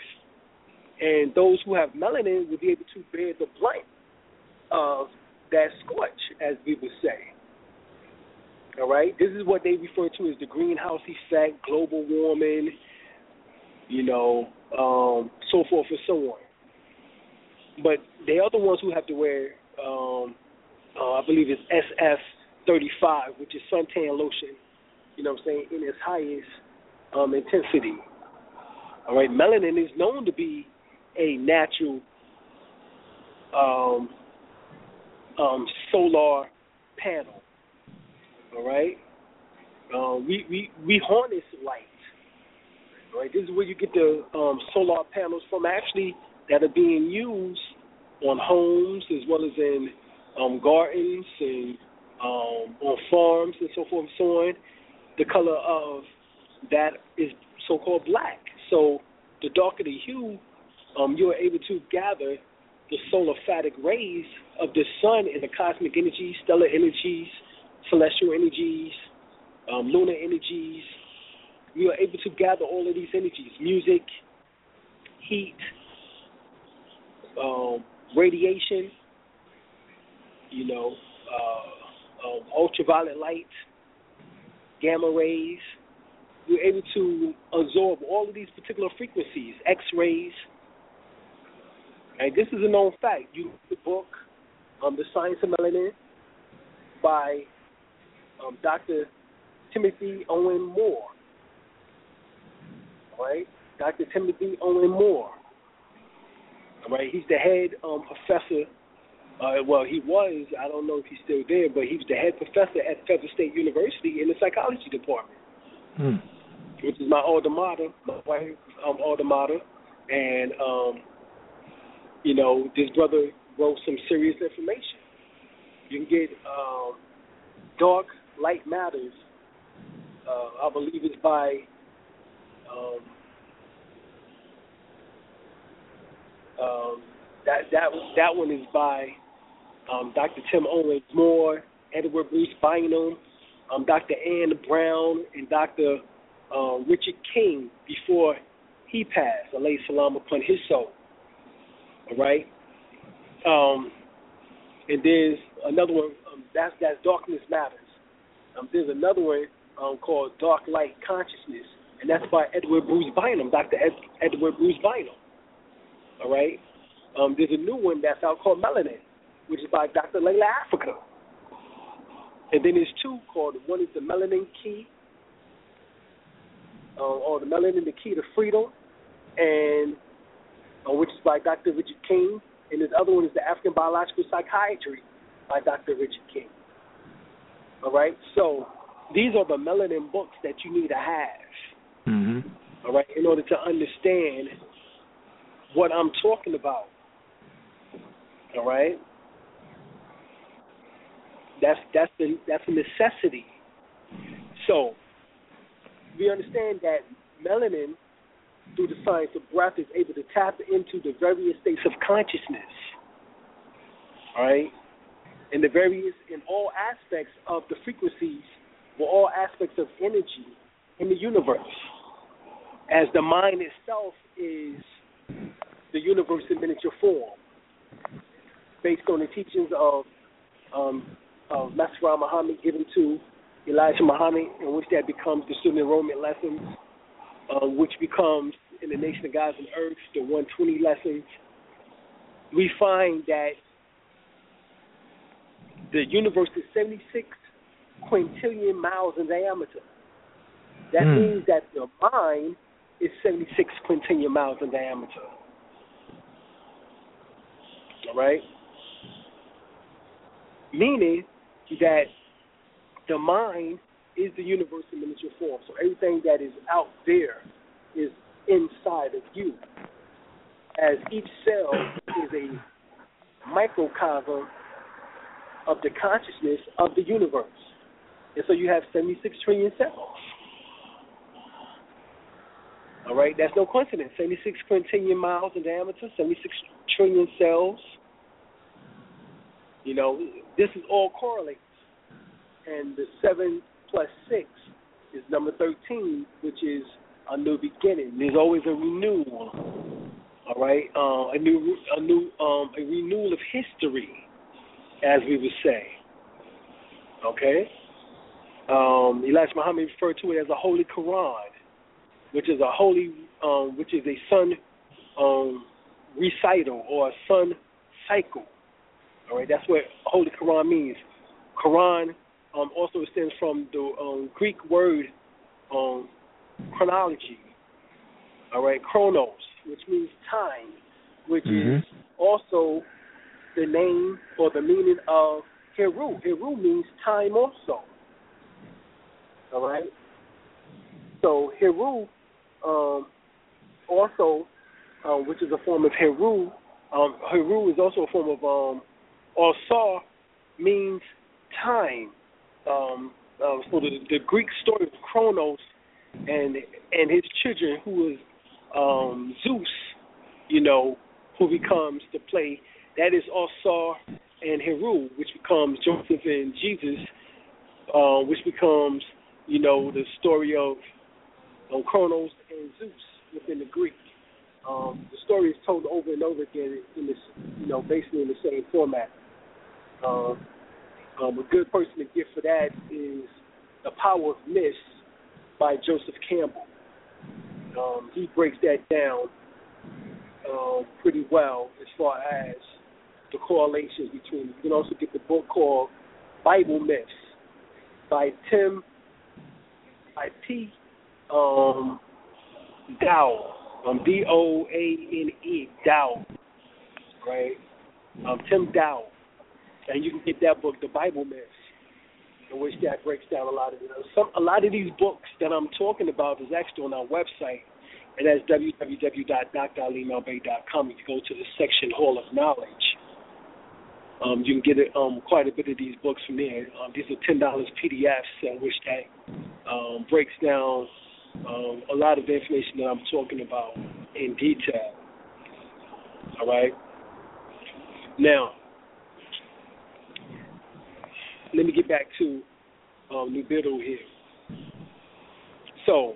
And those who have melanin will be able to bear the brunt of that scorch, as we would say. All right, this is what they refer to as the greenhouse effect, global warming, you know, um, so forth and so on. But they are the ones who have to wear, um, uh, I believe it's SF35, which is suntan lotion. You know what I'm saying in its highest um, intensity. All right, melanin is known to be a natural um, um, solar panel. All right, um, we we we harness light. All right, this is where you get the um, solar panels from. Actually, that are being used on homes as well as in um, gardens and um, on farms and so forth and so on. The color of that is so-called black. So the darker the hue, um, you are able to gather the solar phatic rays of the sun and the cosmic energies, stellar energies, celestial energies, um, lunar energies. You are able to gather all of these energies music, heat, um, radiation, you know, uh, um, ultraviolet light, gamma rays. You're able to absorb all of these particular frequencies, X rays. And this is a known fact. You read the book, um, The Science of Melanin, by um, Dr. Timothy Owen Moore. All right, Dr. Timothy Owen Moore. All right, he's the head um, professor. Uh, well, he was. I don't know if he's still there, but he was the head professor at Feather State University in the psychology department, Hmm. which is my alma mater, my wife um, alma mater, and um, you know this brother wrote some serious information. You can get um, Dark Light Matters. Uh, I believe it's by um, um, that that that one is by um, Dr. Tim Owens Moore, Edward Bruce Bynum, um, Dr. Ann Brown, and Dr. Uh, Richard King before he passed. Allah salam upon his soul. All right. Um, and there's another one. Um, that's that's Darkness Matters. Um, there's another one um, called Dark Light Consciousness, and that's by Edward Bruce Bynum, Dr. Ed, Edward Bruce Bynum. All right. Um, there's a new one that's out called Melanin, which is by Dr. Llaila Afrika. And then there's two called one is the Melanin Key, uh, or the Melanin the Key to Freedom, and uh, which is by Dr. Richard King, and this other one is the African Biological Psychiatry by Dr. Richard King. All right, so these are the melanin books that you need to have. Mm-hmm. All right, in order to understand what I'm talking about. All right, that's that's the that's a necessity. So we understand that melanin through the science of breath, is able to tap into the various states of consciousness. Right? In the various, in all aspects of the frequencies, or all aspects of energy in the universe. As the mind itself is the universe in miniature form, based on the teachings of um, of Master Muhammad given to Elijah Muhammad, in which that becomes the student enrollment lessons, uh, which becomes in the Nation of Gods and Earth, the 120 lessons. We find that the universe is 76 quintillion miles in diameter. That mm. means that the mind is 76 quintillion miles in diameter. All right? Meaning that the mind is the universe in miniature form. So everything that is out there is inside of you. As each cell is a microcosm of the consciousness of the universe. And so you have 76 trillion cells. All right, that's no coincidence. 76 quintillion miles in diameter, 76 trillion cells. You know, this is all correlates. And the 7 plus 6 is number 13, which is a new beginning. There's always a renewal. All right, uh, a new, a new, um, a renewal of history, as we would say. Okay. Um, Elijah Muhammad referred to it as a holy Quran, which is a holy, um, which is a sun um, recital or a sun cycle. All right, that's what holy Quran means. Quran um, also stems from the um, Greek word um, chronology. All right, chronos, which means time, which mm-hmm. is also the name or the meaning of Heru. Heru means time also. All right. So Heru, um, also, um, which is a form of Heru. Um, Heru is also a form of um, Asar means time. Um, uh, so the, the Greek story of Kronos and and his children, who was um, Zeus, you know, who becomes the play. That is Asar and Heru, which becomes Joseph and Jesus, uh, which becomes you know, the story of um, Kronos and Zeus within the Greek. Um, the story is told over and over again in this, you know, basically in the same format. Um, um, a good person to give for that is The Power of Myths by Joseph Campbell. Um, he breaks that down um, pretty well as far as the correlations between. You can also get the book called Bible Myths by Tim by T um Doane. Um D O A N E Doane. Right? Um Tim Doane. And you can get that book, The Bible Myths, in which that breaks down a lot of you know, some a lot of these books that I'm talking about is actually on our website and that's www.dralimailbay.com. You go to the section Hall of Knowledge um, you can get it, um, quite a bit of these books from there. Um, these are ten dollars PDFs, in which that um, breaks down um, a lot of the information that I'm talking about in detail. All right. Now, let me get back to um, here. So,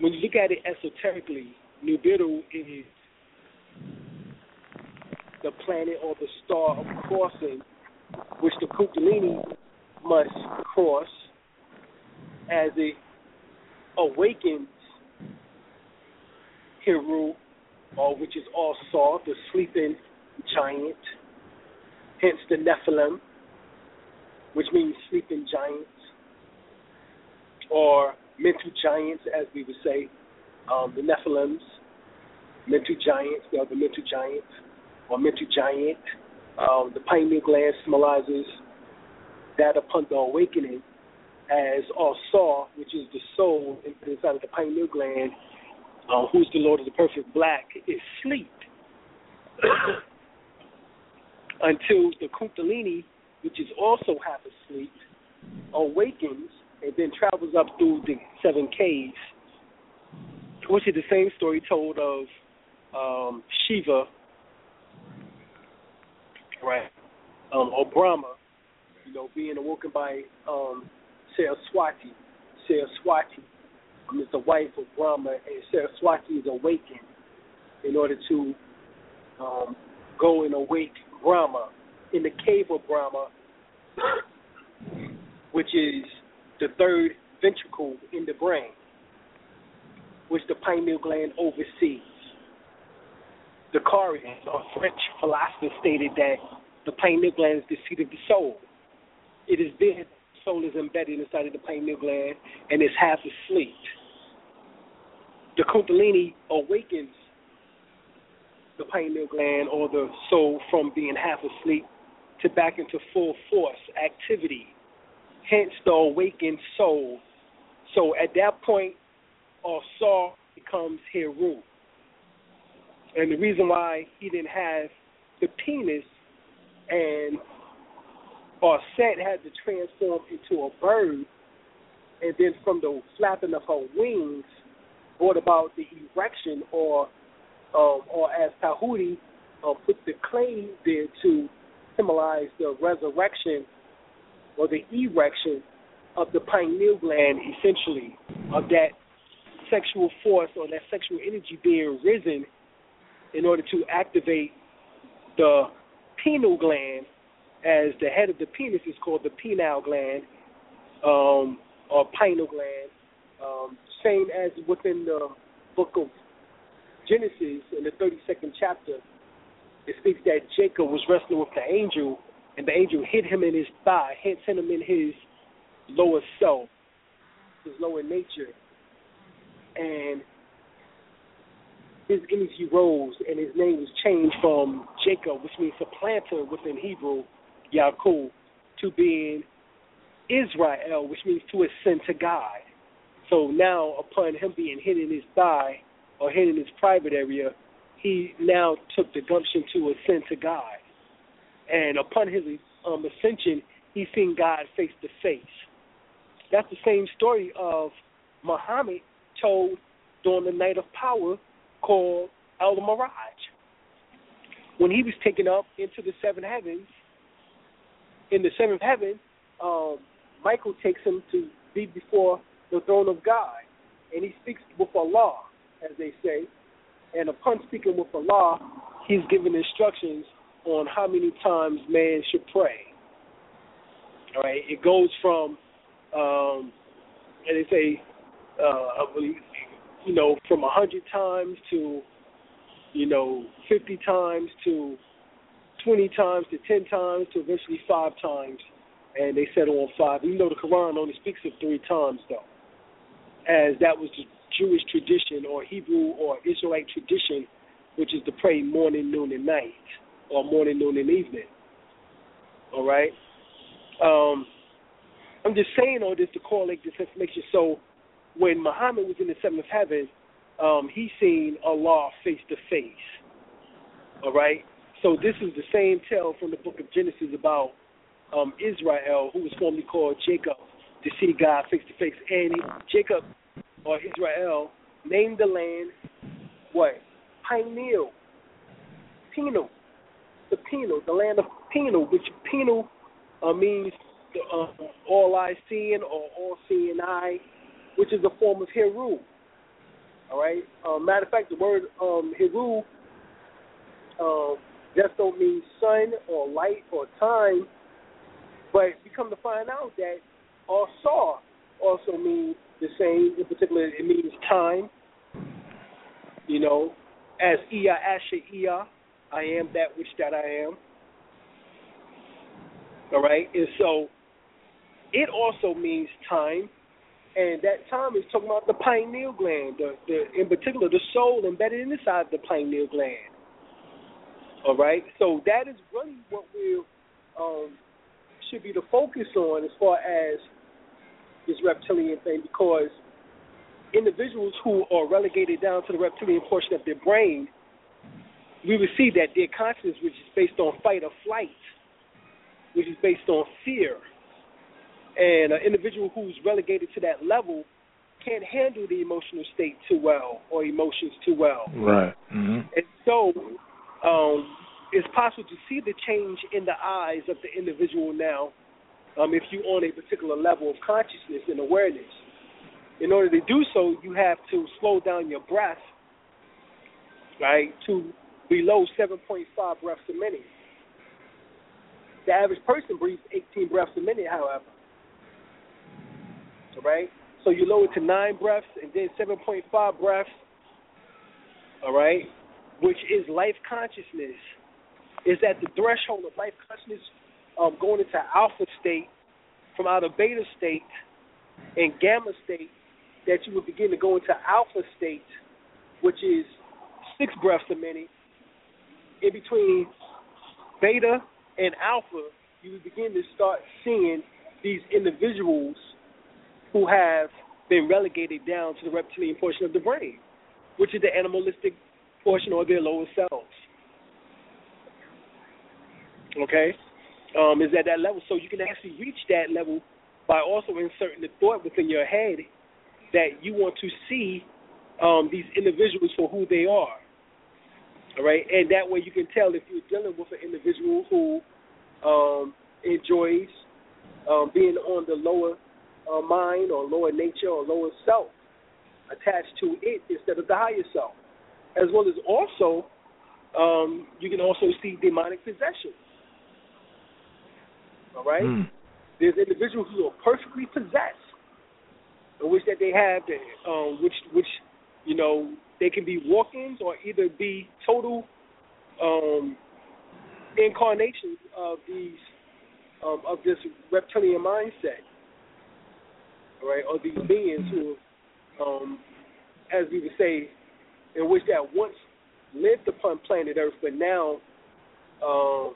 when you look at it esoterically, Nibiru is the planet or the star of crossing, which the Kundalini must cross as it awakens Heru, or which is also the sleeping giant, hence the Nephilim, which means sleeping giants, or mental giants, as we would say, um, the Nephilims, mental giants, they are the mental giants or mental giant. Um, the pineal gland symbolizes that upon the awakening, as all saw, which is the soul inside of the pineal gland, uh, who's the Lord of the perfect black, is sleep. (coughs) Until the Kundalini, which is also half asleep, awakens and then travels up through the seven caves which is the same story told of um, Shiva, right, um, or Brahma, you know, being awoken by um, Saraswati. Saraswati is the wife of Brahma, and Saraswati is awakened in order to um, go and awake Brahma in the cave of Brahma, which is the third ventricle in the brain, which the pineal gland oversees. The Descartes, a French philosopher, stated that the pineal gland is the seat of the soul. It is there the soul is embedded inside of the pineal gland and is half asleep. The Kundalini awakens the pineal gland or the soul from being half asleep to back into full force activity. Hence the awakened soul. So at that point, our soul becomes Heru. And the reason why he didn't have the penis and our set had to transform into a bird, and then from the flapping of her wings brought about the erection or um, or as Tahuti uh, put the claim there to symbolize the resurrection or the erection of the pineal gland, essentially, of that sexual force or that sexual energy being risen in order to activate the pineal gland, as the head of the penis is called the pineal gland um, or pineal gland. Um, same as within the book of Genesis in the 32nd chapter, it speaks that Jacob was wrestling with the angel, and the angel hit him in his thigh, hence hit him in his lower self, his lower nature. And his energy rose, and his name was changed from Jacob, which means supplanter within Hebrew, Yaakov, to being Israel, which means to ascend to God. So now, upon him being hit in his thigh, or hid in his private area, he now took the gumption to ascend to God. And upon his um, ascension, he seen God face to face. That's the same story of Muhammad told during the night of power called El Miraj. When he was taken up into the seven heavens, in the seventh heaven, um, Michael takes him to be before the throne of God, and he speaks with Allah as they say. And upon speaking with Allah, He's given instructions on how many times man should pray. All right, it goes from, um, and they say, uh, you know, from a hundred times to, you know, fifty times to twenty times to ten times to eventually five times, and they settle on five. You know, the Quran only speaks of three times though, as that was the Jewish tradition or Hebrew or Israelite tradition, which is to pray morning, noon, and night, or morning, noon, and evening. All right. Um, I'm just saying all this to correlate this information. So, when Muhammad was in the seventh heaven, um, he seen Allah face to face. All right. So this is the same tale from the book of Genesis about um, Israel, who was formerly called Jacob, to see God face to face. And he, Jacob or Israel named the land what? Pineal. Penal. The penal, the land of penal, which penal uh, means uh, all eye seeing or all seeing I, which is a form of Heru. All right. Uh, matter of fact, the word um, Heru um, just don't mean sun or light or time, but we come to find out that saw also means the same. In particular, it means time. You know, as Ia Asha Ia, I am that which that I am. All right, and so it also means time, and that time is talking about the pineal gland, the, the in particular the soul embedded inside the pineal gland. All right, so that is really what we um, should be the focus on as far as this reptilian thing because individuals who are relegated down to the reptilian portion of their brain, we will see that their consciousness, which is based on fight or flight, which is based on fear, and an individual who's relegated to that level can't handle the emotional state too well or emotions too well. Right. Mm-hmm. And so um, it's possible to see the change in the eyes of the individual now um, if you're on a particular level of consciousness and awareness. In order to do so, you have to slow down your breath, right, to below 7.5 breaths a minute. The average person breathes 18 breaths a minute, however. All right? So you lower to nine breaths and then 7.5 breaths, all right, which is life consciousness, is at the threshold of life consciousness um, going into alpha state from out of beta state and gamma state that you would begin to go into alpha state, which is six breaths a minute. In between beta and alpha, you would begin to start seeing these individuals who have been relegated down to the reptilian portion of the brain, which is the animalistic portion or their lower selves. Okay? Um, is at that level. So you can actually reach that level by also inserting the thought within your head that you want to see um, these individuals for who they are. All right? And that way you can tell if you're dealing with an individual who um, enjoys um, being on the lower uh, mind or lower nature or lower self attached to it instead of the higher self. As well as also, um, you can also see demonic possession. All right? Mm. There's individuals who are perfectly possessed, in which that they have, the, um, which which you know they can be walk-ins or either be total um, incarnations of these um, of this reptilian mindset right, or these beings who, um, as we would say, in which that once lived upon planet Earth, but now uh,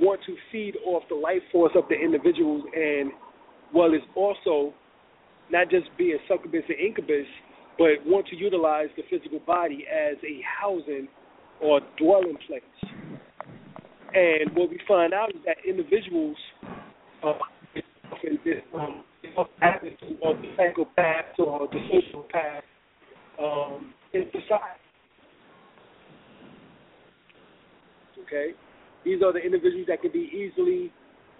want to feed off the life force of the individuals, and well, it's also not just being succubus and incubus, but want to utilize the physical body as a housing or dwelling place. And what we find out is that individuals uh, this um, attitude or the psychopath or the sociopath um, in society. Okay? These are the individuals that can be easily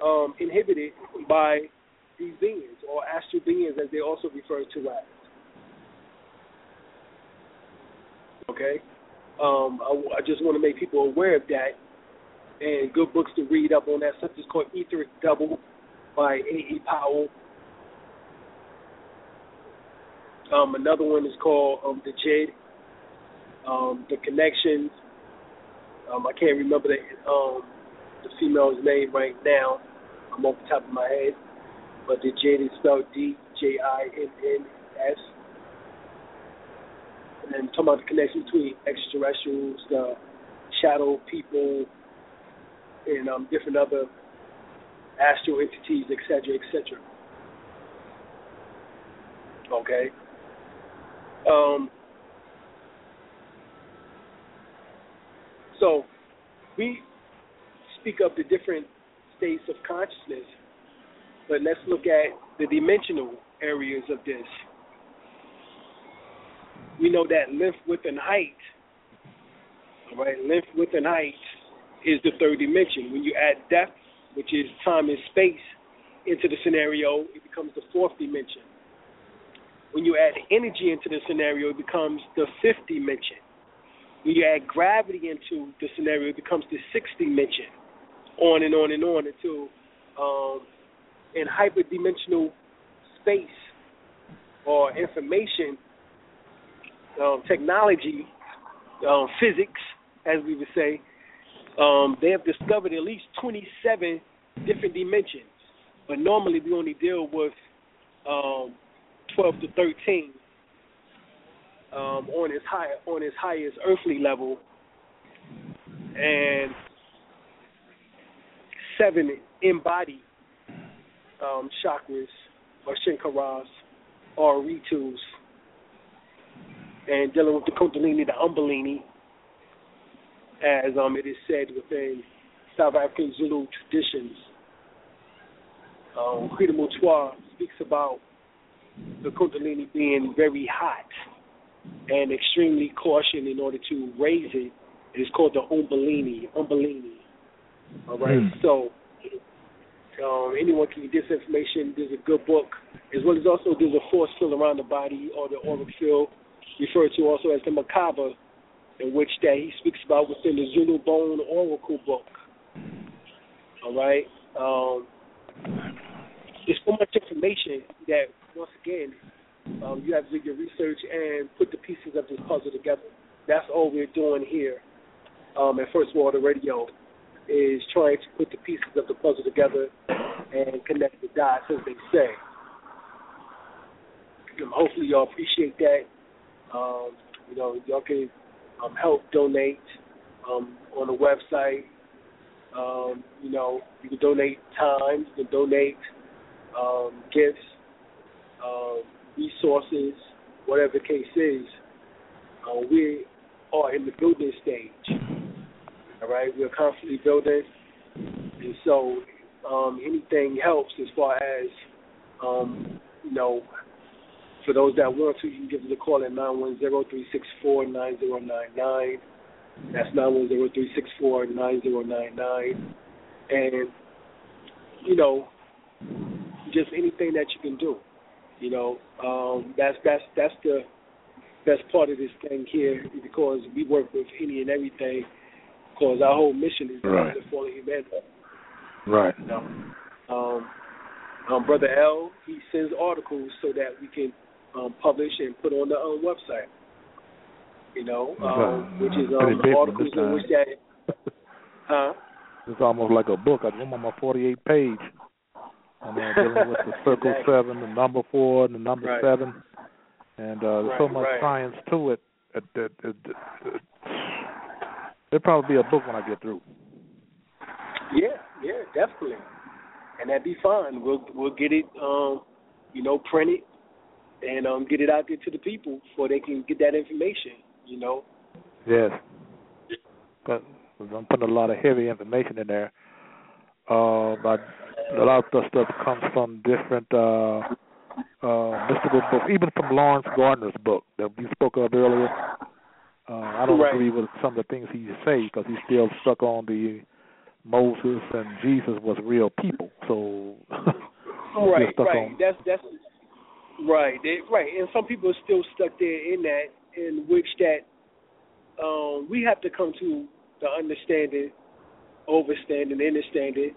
um, inhibited by these beings or astral beings as they also refer to as. Okay? Um, I, I just want to make people aware of that and good books to read up on that. Such as called Etheric Double by A. E. Powell. Um, another one is called um, The Djinn, um, The Connections. Um, I can't remember the um, the female's name right now. I'm off the top of my head, but The Djinn is spelled D J I N N S. And then talking about the connection between extraterrestrials, the shadow people, and um, different other astral entities, etc., etc. Okay. Um, so we speak of the different states of consciousness, but let's look at the dimensional areas of this. We know that length, width, and height. Right, length, width, and height is the third dimension. When you add depth, which is time and space, into the scenario, it becomes the fourth dimension. When you add energy into the scenario, it becomes the fifth dimension. When you add gravity into the scenario, it becomes the sixth dimension. On and on and on until um, in hyperdimensional space or information, um, technology, um, physics, as we would say, um, they have discovered at least 27 different dimensions. But normally we only deal with um, 12 to 13 um, on his high on its highest earthly level, and seven embodied um, chakras or shankaras or ritus, and dealing with the kundalini, the umbellini, as um, it is said within South African Zulu traditions. Um, Mutwa speaks about the Kundalini being very hot and extremely cautioned in order to raise it. It is called the Umbelini. Umbelini. All right. Mm. So um, anyone can get this information. There's a good book, as well as also there's a force field around the body or the auric field, referred to also as the macabre, in which that he speaks about within the Zulu Bone Oracle book. All right. Um, there's so much information that once again um, you have to do your research and put the pieces of this puzzle together. That's all we're doing here um, at First Water Radio is trying to put the pieces of the puzzle together and connect the dots, as they say. Um, hopefully, y'all appreciate that. Um, you know, y'all can um, help donate um, on the website. Um, you know, you can donate time, you can donate um, gifts, um, resources, whatever the case is. Uh, we are in the building stage. All right, we're constantly building, and so um, anything helps as far as um, you know. For those that want to, you can give us a call at nine one zero three six four nine zero nine nine. That's nine one zero three six four nine zero nine nine, and you know, just anything that you can do. You know, um, that's that's that's the best part of this thing here because we work with any and everything because our whole mission is Right. to follow humanity. Right. You know, um, um, Brother L, he sends articles so that we can um, publish and put on the um, website. You know, um, which is um, articles in which that, (laughs) huh? It's almost like a book. I'm on my 48 page. I'm uh, dealing with the (laughs) circle Exactly. seven, the number four, and the number Right. seven, and uh, there's so much right. science to it. That, that, that, that, there'll probably be a book when I get through. Yeah, yeah, definitely. And that'd be fine. We'll we'll get it um, you know, printed and um get it out there to the people so they can get that information, you know. Yes. But I'm putting a lot of heavy information in there. Uh, but a lot of the stuff comes from different uh, uh, mystical books, even from Laurence Gardner's book that we spoke of earlier. Uh, I don't Right. agree with some of the things he say because he's still stuck on the Moses and Jesus was real people. So (laughs) Right, right. on That's that's right. They, right. And some people are still stuck there in that in which that um we have to come to the understanding, overstanding, understanding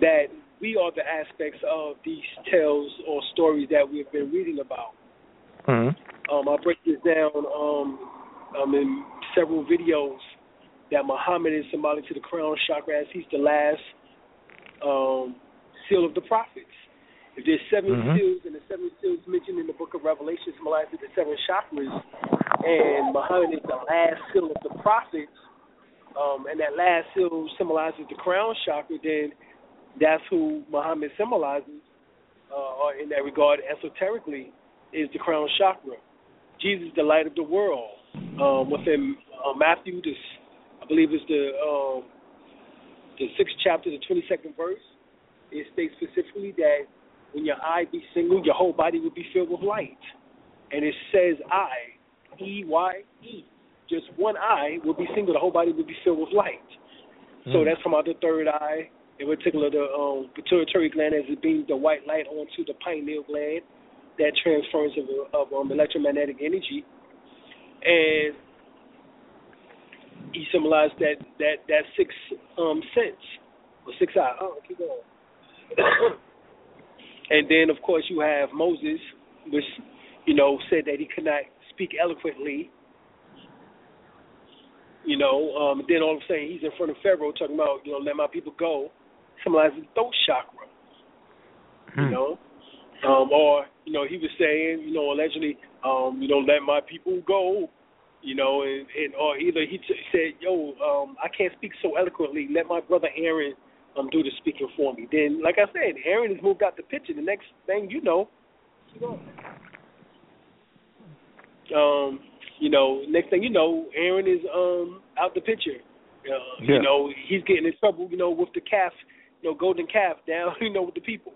that we are the aspects of these tales or stories that we've been reading about. Mhm. Um, I break this down um, um, in several videos that Muhammad is symbolic to the crown chakra as he's the last um, seal of the prophets. If there's 7 Mhm. seals and the seven seals mentioned in the book of Revelation symbolize the seven chakras, and Muhammad is the last seal of the prophets, um, and that last seal symbolizes the crown chakra, then that's who Muhammad symbolizes, uh, or in that regard, esoterically, is the crown chakra. Jesus, the light of the world. Um, within uh, Matthew, this I believe is the um, the sixth chapter, the twenty second verse. It states specifically that when your eye be single, your whole body will be filled with light, and it says eye, E Y E. Just one eye will be single, the whole body will be filled with light. So Mm. that's from out the third eye, in particular the um, pituitary gland as it beams the white light onto the pineal gland, that transference of, of um, electromagnetic energy, and he symbolized that that that six um sense or six eye. Oh, keep going. (coughs) and then of course you have Moses, which you know said that he could not speak eloquently. You know, um, then all of a sudden he's in front of Pharaoh talking about, you know, let my people go, symbolizes throat chakra. You Hmm. know, um, or you know he was saying, you know, allegedly, um, you know, let my people go. You know, and, and or either he t- said, yo, um, I can't speak so eloquently. Let my brother Aaron um do the speaking for me. Then, like I said, Aaron has moved out the picture. The next thing you know, you know, um, you know, next thing you know, Aaron is um out the picture. Uh, Yeah. You know, he's getting in trouble. You know, with the calf, you know, golden calf down. (laughs) You know, with the people.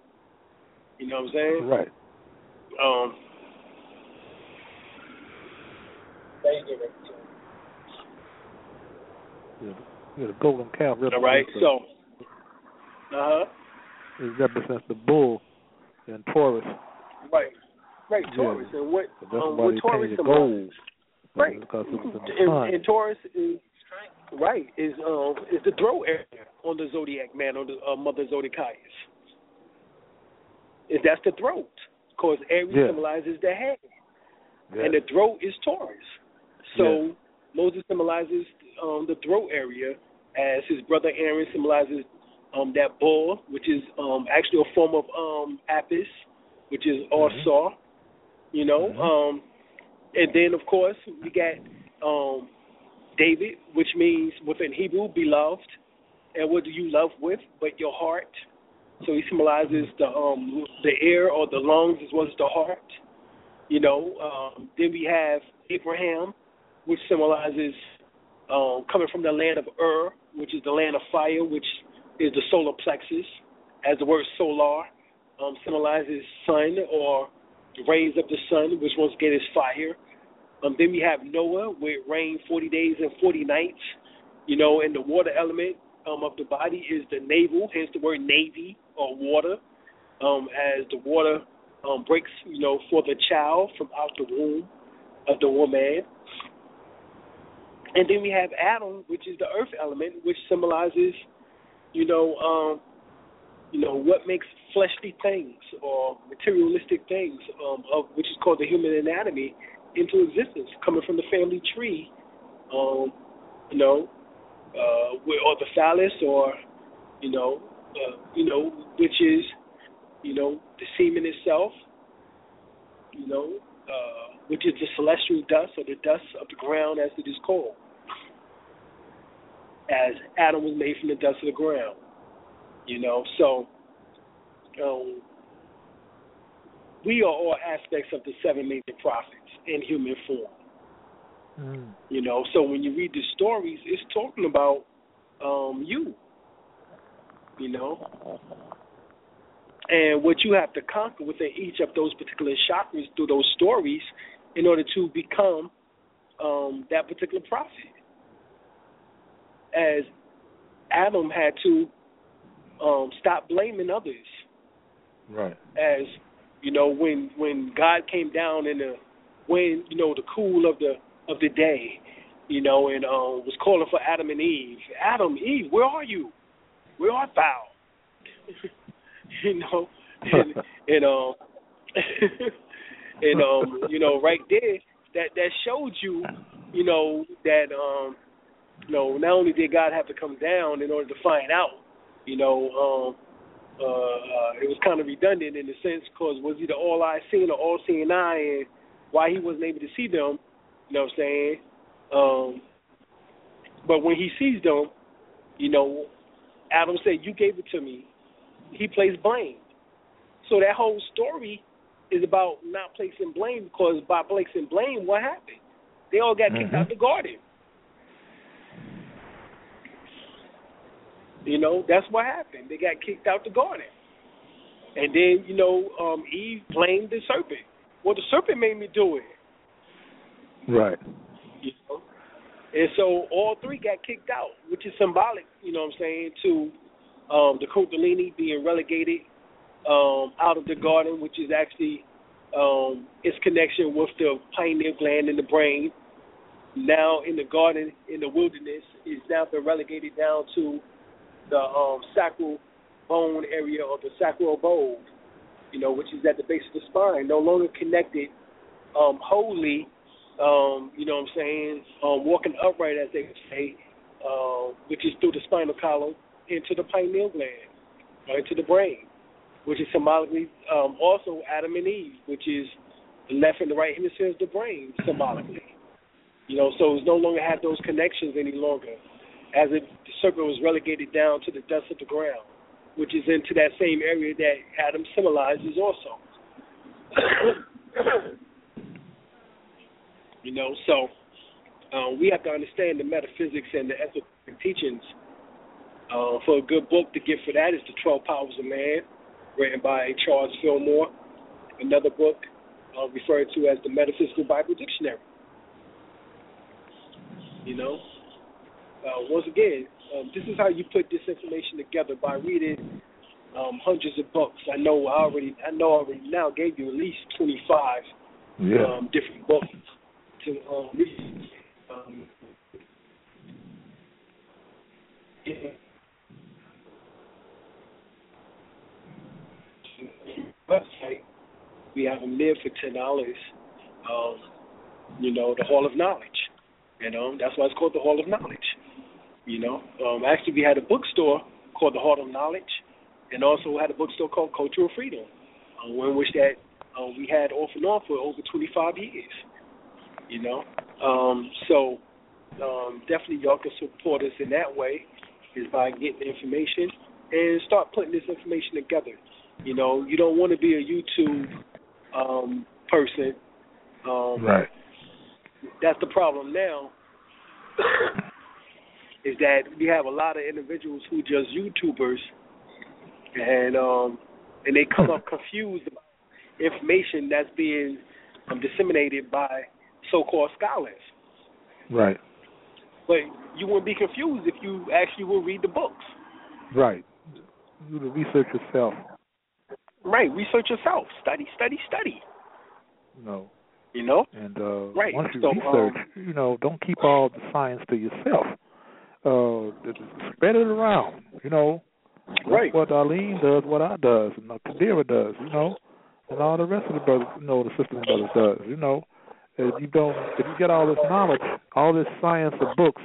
You know what I'm saying? Right. Um, yeah, the golden calf represents all right, so uh huh. it represents the bull in Taurus. Right. Right, Yeah. Taurus. And what So um, what Taurus painted symbolizes- gold. Right. Because it the and, sun. and Taurus is right is um is the throat area on the zodiac man on the uh, mother zodiacias. Is that's the throat because Aries Yeah. symbolizes the head yeah. and the throat is Taurus. So Moses symbolizes um the throat area as his brother Aaron symbolizes um that bull, which is um actually a form of um Apis, which is Ausar, you know. Mhm. Um and then of course we got um David, which means within Hebrew, beloved. And what do you love with but your heart? So he symbolizes the um the air or the lungs as well as the heart. You know, um, then we have Abraham, which symbolizes um, coming from the land of Ur, which is the land of fire, which is the solar plexus, as the word solar um, symbolizes sun or the rays of the sun, which once again is fire. Um, then we have Noah, where it rained 40 days and 40 nights. You know, and the water element um, of the body is the navel, hence the word navy or water. Um, as the water um, breaks, you know, for the child from out the womb of the woman. And then we have Adam, which is the earth element, which symbolizes, you know, um, you know what makes fleshly things or materialistic things, um, of which is called the human anatomy, into existence, coming from the family tree, um, you know, uh, or the phallus, or you know, uh, you know, which is, you know, the semen itself, you know, uh, which is the celestial dust or the dust of the ground, as it is called, as Adam was made from the dust of the ground, you know. So, um, we are all aspects of the seven major prophets in human form. Mm. You know, so when you read the stories, it's talking about um, you. You know, and what you have to conquer within each of those particular chakras through those stories in order to become um, that particular prophet. As Adam had to um, stop blaming others Right. as you know when when God came down in the when you know the cool of the of the day, you know, and um, was calling for Adam and Eve. Adam, Eve, where are you? Where art thou? (laughs) you know, and (laughs) and um (laughs) and um you know right there that that showed you you know that um you know not only did God have to come down in order to find out you know um uh, uh it was kind of redundant in the sense because was he the all eye seeing or all seeing eye and why he wasn't able to see them you know what I'm saying um but when he sees them you know Adam said you gave it to me he placed blame so that whole story is about not placing blame because by placing blame, what happened? They all got kicked Mhm. out the garden. You know, that's what happened. They got kicked out the garden. And then, you know, um, Eve blamed the serpent. Well, the serpent made me do it. Right. You know? And so all three got kicked out, which is symbolic, you know what I'm saying, to um, the Kundalini being relegated um, out of the garden, which is actually um, its connection with the pineal gland in the brain. Now in the garden, in the wilderness, is now been relegated down to the um, sacral bone area of the sacral bone, you know, which is at the base of the spine, no longer connected um, wholly, um, you know what I'm saying, um, walking upright, as they say, uh, which is through the spinal column into the pineal gland, or into the brain which is symbolically um, also Adam and Eve, which is the left and the right hemisphere of the brain symbolically. You know, so it's no longer have those connections any longer, as if the serpent was relegated down to the dust of the ground, which is into that same area that Adam symbolizes also. (coughs) you know, so um, we have to understand the metaphysics and the ethical teachings. Uh, for a good book to get for that is The 12 Powers of Man, written by Charles Fillmore. Another book uh, referred to as the Metaphysical Bible Dictionary. You know, uh, once again, um, this is how you put this information together by reading um, hundreds of books. I know I already, I know I already now gave you at least twenty five yeah. um, different books to um, read. Um, yeah. Website, we have them there for ten dollars. Um, you know, the Hall of Knowledge. You know, that's why it's called the Hall of Knowledge. You know, um, actually, we had a bookstore called the Heart of Knowledge, and also had a bookstore called Cultural Freedom, uh, in which that uh, we had off and on for over 25 years. You know, um, so um, definitely y'all can support us in that way is by getting information and start putting this information together. You know, you don't want to be a YouTube um, person. Um, right. That's the problem now. (coughs) is that we have a lot of individuals who just YouTubers, and um, and they come up (laughs) confused about information that's being um, disseminated by so-called scholars. Right. But you wouldn't be confused if you actually will read the books. Right. Do the research yourself. Right. Research yourself. Study, study, study. No. You know. And uh, right. once you so, research, um, you know, don't keep all the science to yourself. Uh, spread it around. You know. Right. What Arlene does, what I does, and Kadira does. You know, and all the rest of the brothers, you know, the sister and brothers does. You know. If you don't, if you get all this knowledge, all this science of books,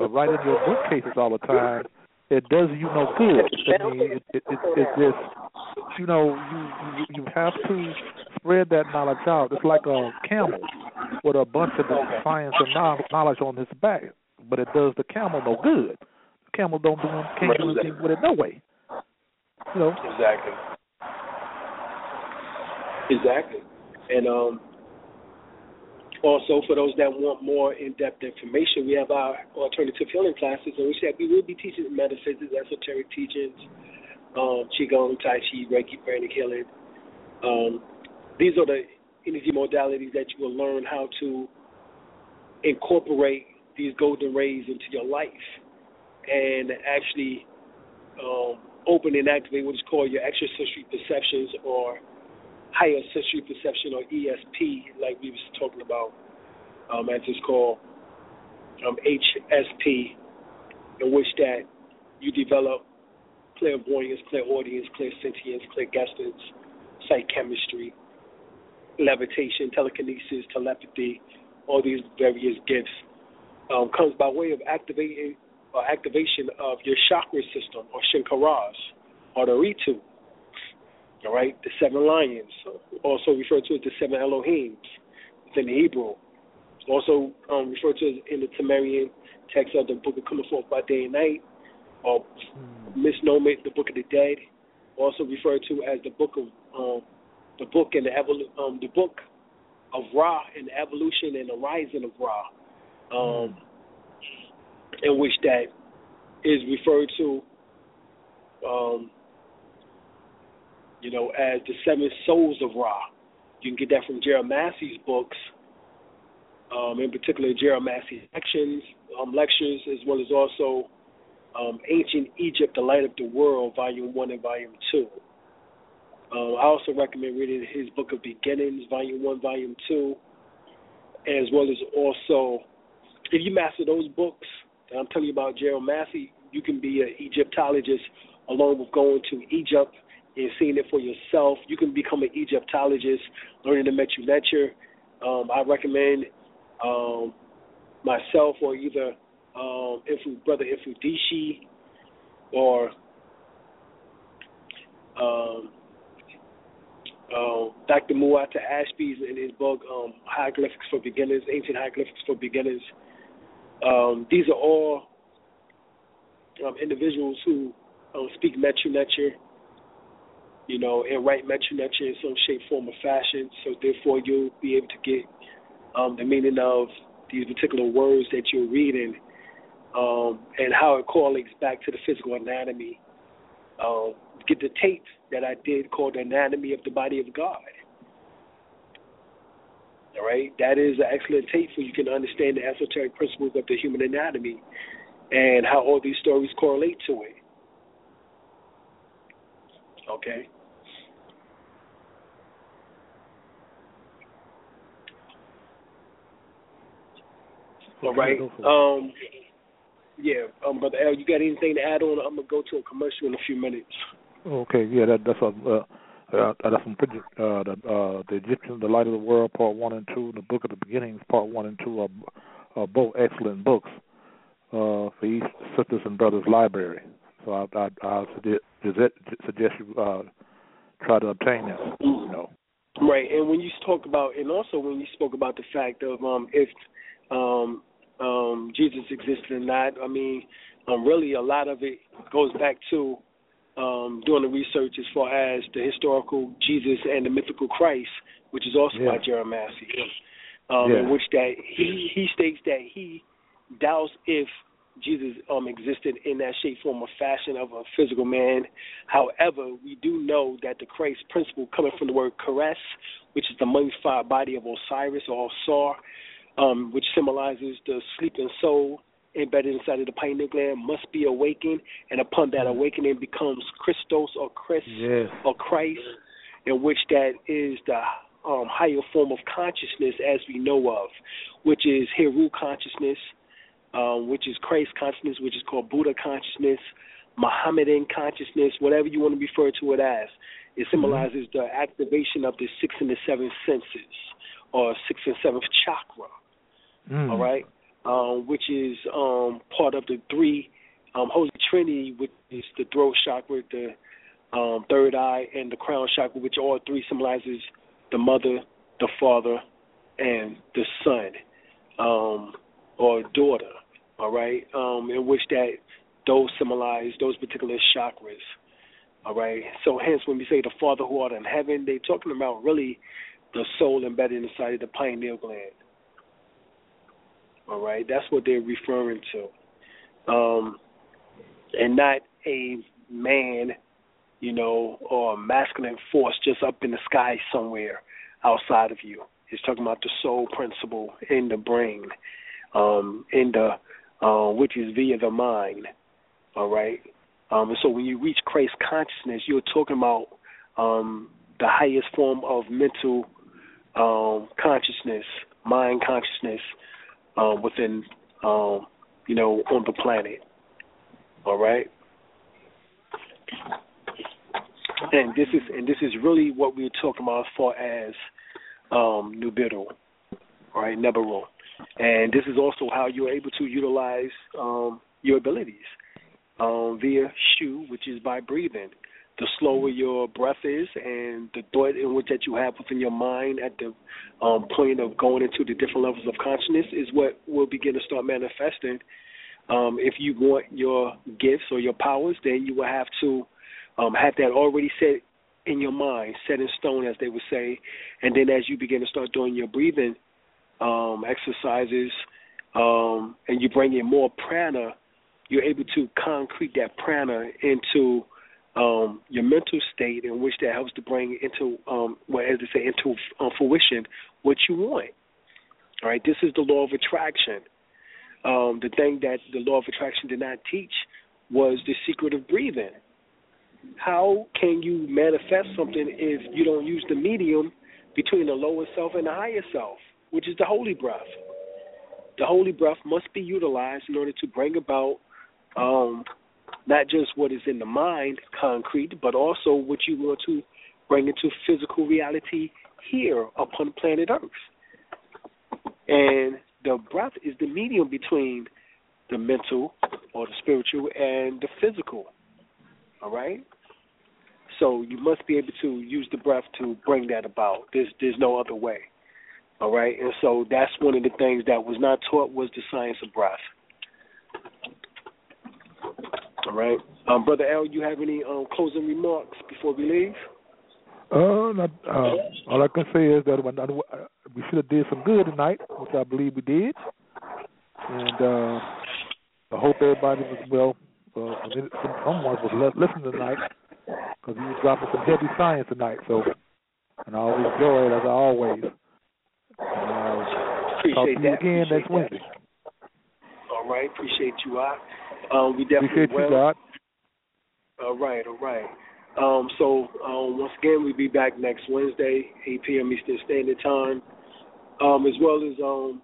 uh, right in your bookcases all the time, it does you no good. I mean, it, it, it, it just, you know, you, you you have to spread that knowledge out. It's like a camel with a bunch of science and knowledge on his back, but it does the camel no good. The camel don't do can't do anything with it no way. You know. Exactly. Exactly. And um also, for those that want more in-depth information, we have our alternative healing classes, in which we will be teaching metaphysics, esoteric teachings, um, qigong, tai chi, reiki, pranic healing. Um, these are the energy modalities that you will learn how to incorporate these golden rays into your life and actually um, open and activate what is called your extrasensory perceptions or higher sensory perception or ESP, like we was talking about, um, as it's called, um, HSP, in which that you develop clairvoyance, clairaudience, clairsentience, clairgustance, psychometry, levitation, telekinesis, telepathy, all these various gifts um, comes by way of activating or activation of your chakra system or shankaras or the ritu. All right, the seven lions, also referred to as the seven Elohims within the Hebrew. Also um, referred to in the Tamarian text of the Book of Coming Forth by Day and Night, or misnomer the Book of the Dead. Also referred to as the Book of um, the Book and the evol- um, the Book of Ra and the evolution and the rising of Ra, um, in which that is referred to um, you know, as the seven souls of Ra. You can get that from Gerald Massey's books, um, in particular Gerald Massey's actions, um, lectures, as well as also um, Ancient Egypt, The Light of the World, Volume 1 and Volume 2. Um, I also recommend reading his book of Beginnings, Volume 1, Volume 2, as well as also, if you master those books that I'm telling you about Gerald Massey, you can be an Egyptologist along with going to Egypt and seeing it for yourself. You can become an Egyptologist, learning the Metu Um, I recommend um, myself or either um, Ifu, Brother Ifudishi or um, uh, Dr. Muata Ashby's in his book um, Hieroglyphics for Beginners, Ancient Hieroglyphics for Beginners. Um, these are all um, individuals who um, speak Metu Neter you know, and write Metu Neter in some shape, form, or fashion. So therefore, you'll be able to get um, the meaning of these particular words that you're reading, um, and how it correlates back to the physical anatomy. Um, get the tape that I did called "The Anatomy of the Body of God." All right, that is an excellent tape for you can understand the esoteric principles of the human anatomy and how all these stories correlate to it. Okay. All right. Um, yeah, um, brother L, you got anything to add on? I'm gonna go to a commercial in a few minutes. Okay, yeah, that, that's a uh, uh, that's some pretty uh, the uh, the Egyptian, the Light of the World, Part One and Two, the Book of the Beginnings, Part One and Two are, are both excellent books uh, for each sisters and brothers library. So I I, I suggest suggest you uh, try to obtain them. You know. Right, and when you talk about, and also when you spoke about the fact of um, if um, um, Jesus existed or not. I mean, um, really, a lot of it goes back to um, doing the research as far as the historical Jesus and the mythical Christ, which is also yeah. by Gerald Massey um, yeah. in which that he he states that he doubts if Jesus um, existed in that shape, form, or fashion of a physical man. However, we do know that the Christ principle coming from the word caress, which is the mummified body of Osiris or Ausar, um, which symbolizes the sleeping soul embedded inside of the pineal gland, must be awakened, and upon that awakening becomes Christos or Christ yes. or Christ, in which that is the um, higher form of consciousness as we know of, which is Heru consciousness, um, which is Christ consciousness, which is called Buddha consciousness, Mohammedan consciousness, whatever you want to refer to it as. It symbolizes mm-hmm. the activation of the sixth and the seventh senses, or sixth and seventh chakra. Mm. All right, um, which is um, part of the three um, Holy Trinity, which is the throat chakra, the um, third eye, and the crown chakra, which all three symbolizes the mother, the father, and the son um, or daughter. All right, um, in which that those symbolize those particular chakras. All right, so hence when we say the Father who art in heaven, they're talking about really the soul embedded inside of the pineal gland. All right, that's what they're referring to, um, and not a man, you know, or a masculine force just up in the sky somewhere outside of you. It's talking about the soul principle in the brain, um, in the uh, which is via the mind. All right. Um, and so when you reach Christ consciousness, you're talking about um, the highest form of mental um, consciousness, mind consciousness, um, within, um, you know, on the planet. All right. And this is and this is really what we're talking about as far as um, Nibiru, all right, Nibiru. And this is also how you're able to utilize um, your abilities um, via shu, which is by breathing the slower your breath is and the thought in which that you have within your mind at the um, point of going into the different levels of consciousness is what will begin to start manifesting. Um, if you want your gifts or your powers, then you will have to um, have that already set in your mind, set in stone, as they would say. And then as you begin to start doing your breathing um, exercises um, and you bring in more prana, you're able to concrete that prana into um, your mental state in which that helps to bring into, um, well, as they say, into uh, fruition what you want. All right, this is the law of attraction. Um, the thing that the law of attraction did not teach was the secret of breathing. How can you manifest something if you don't use the medium between the lower self and the higher self, which is the holy breath? The holy breath must be utilized in order to bring about um, not just what is in the mind, concrete, but also what you want to bring into physical reality here upon planet Earth. And the breath is the medium between the mental or the spiritual and the physical. All right? So you must be able to use the breath to bring that about. There's there's no other way. All right? And so that's one of the things that was not taught was the science of breath. All right. Um, Brother L, you have any um, closing remarks before we leave? Uh, not, uh, all I can say is that when, uh, we should have did some good tonight, which I believe we did, and uh, I hope everybody was well. Uh, someone was listening tonight because he was dropping some heavy science tonight. So, and I always enjoy it as I always. Uh, Appreciate talk to you that. again Appreciate next that. Wednesday. All right. Appreciate you, I. Um, we definitely will. God. All right, all right. Um, so um, once again, we'll be back next Wednesday, 8 p.m. Eastern Standard Time, um, as well as um,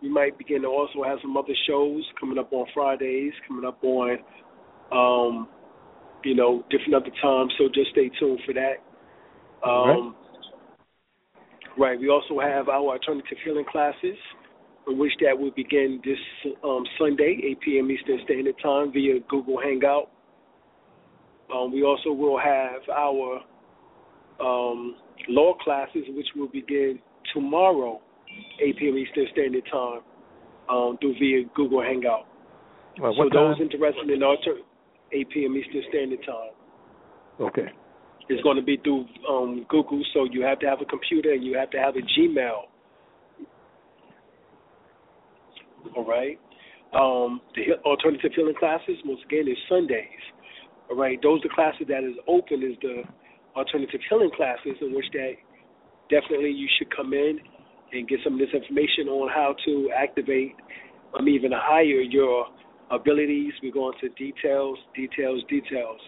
we might begin to also have some other shows coming up on Fridays, coming up on, um, you know, different other times. So just stay tuned for that. Um, right. We also have our alternative healing classes, which that will begin this um, Sunday, 8 p.m. Eastern Standard Time via Google Hangout. Um, we also will have our um, law classes, which will begin tomorrow, 8 p.m. Eastern Standard Time, um, through via Google Hangout. Well, so what those interested in alter 8 p.m. Eastern Standard Time. Okay. It's going to be through um, Google, so you have to have a computer and you have to have a Gmail. All right. Um, the alternative healing classes, once again, is Sundays. All right. Those are the classes that is open is the alternative healing classes, in which that definitely you should come in and get some of this information on how to activate, um, even higher your abilities. We go into details, details, details.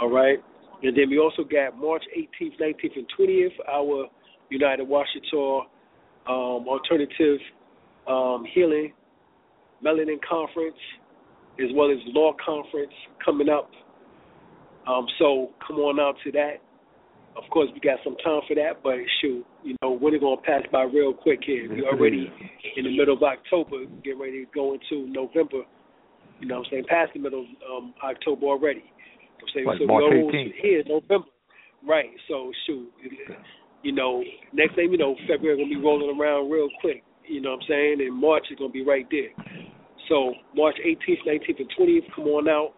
All right. And then we also got March 18th, 19th, and 20th, our United Washington um, Alternative um, Healing Melanin Conference, as well as Law Conference coming up. Um, so come on out to that. Of course, we got some time for that, but shoot, you know, we're going to pass by real quick here. We're already in the middle of October, getting ready to go into November. You know what I'm saying? Past the middle of um, October already. I'm saying Like so March we almost 18th. here in November. Right. So shoot, you know, next thing you know, February gonna be rolling around real quick. You know what I'm saying? And March is gonna be right there. So March 18th, 19th, and 20th, come on out.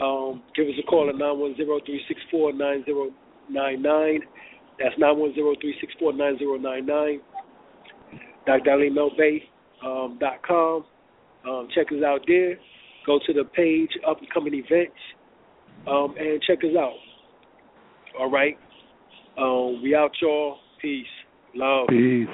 Um, give us a call at 910-364-9099. That's 910-364-9099. Dr. Ali Melbay, um. Um, check us out there. Go to the page, up and coming events, um, and check us out. All right. Um, we out, y'all. Peace. Love. Peace.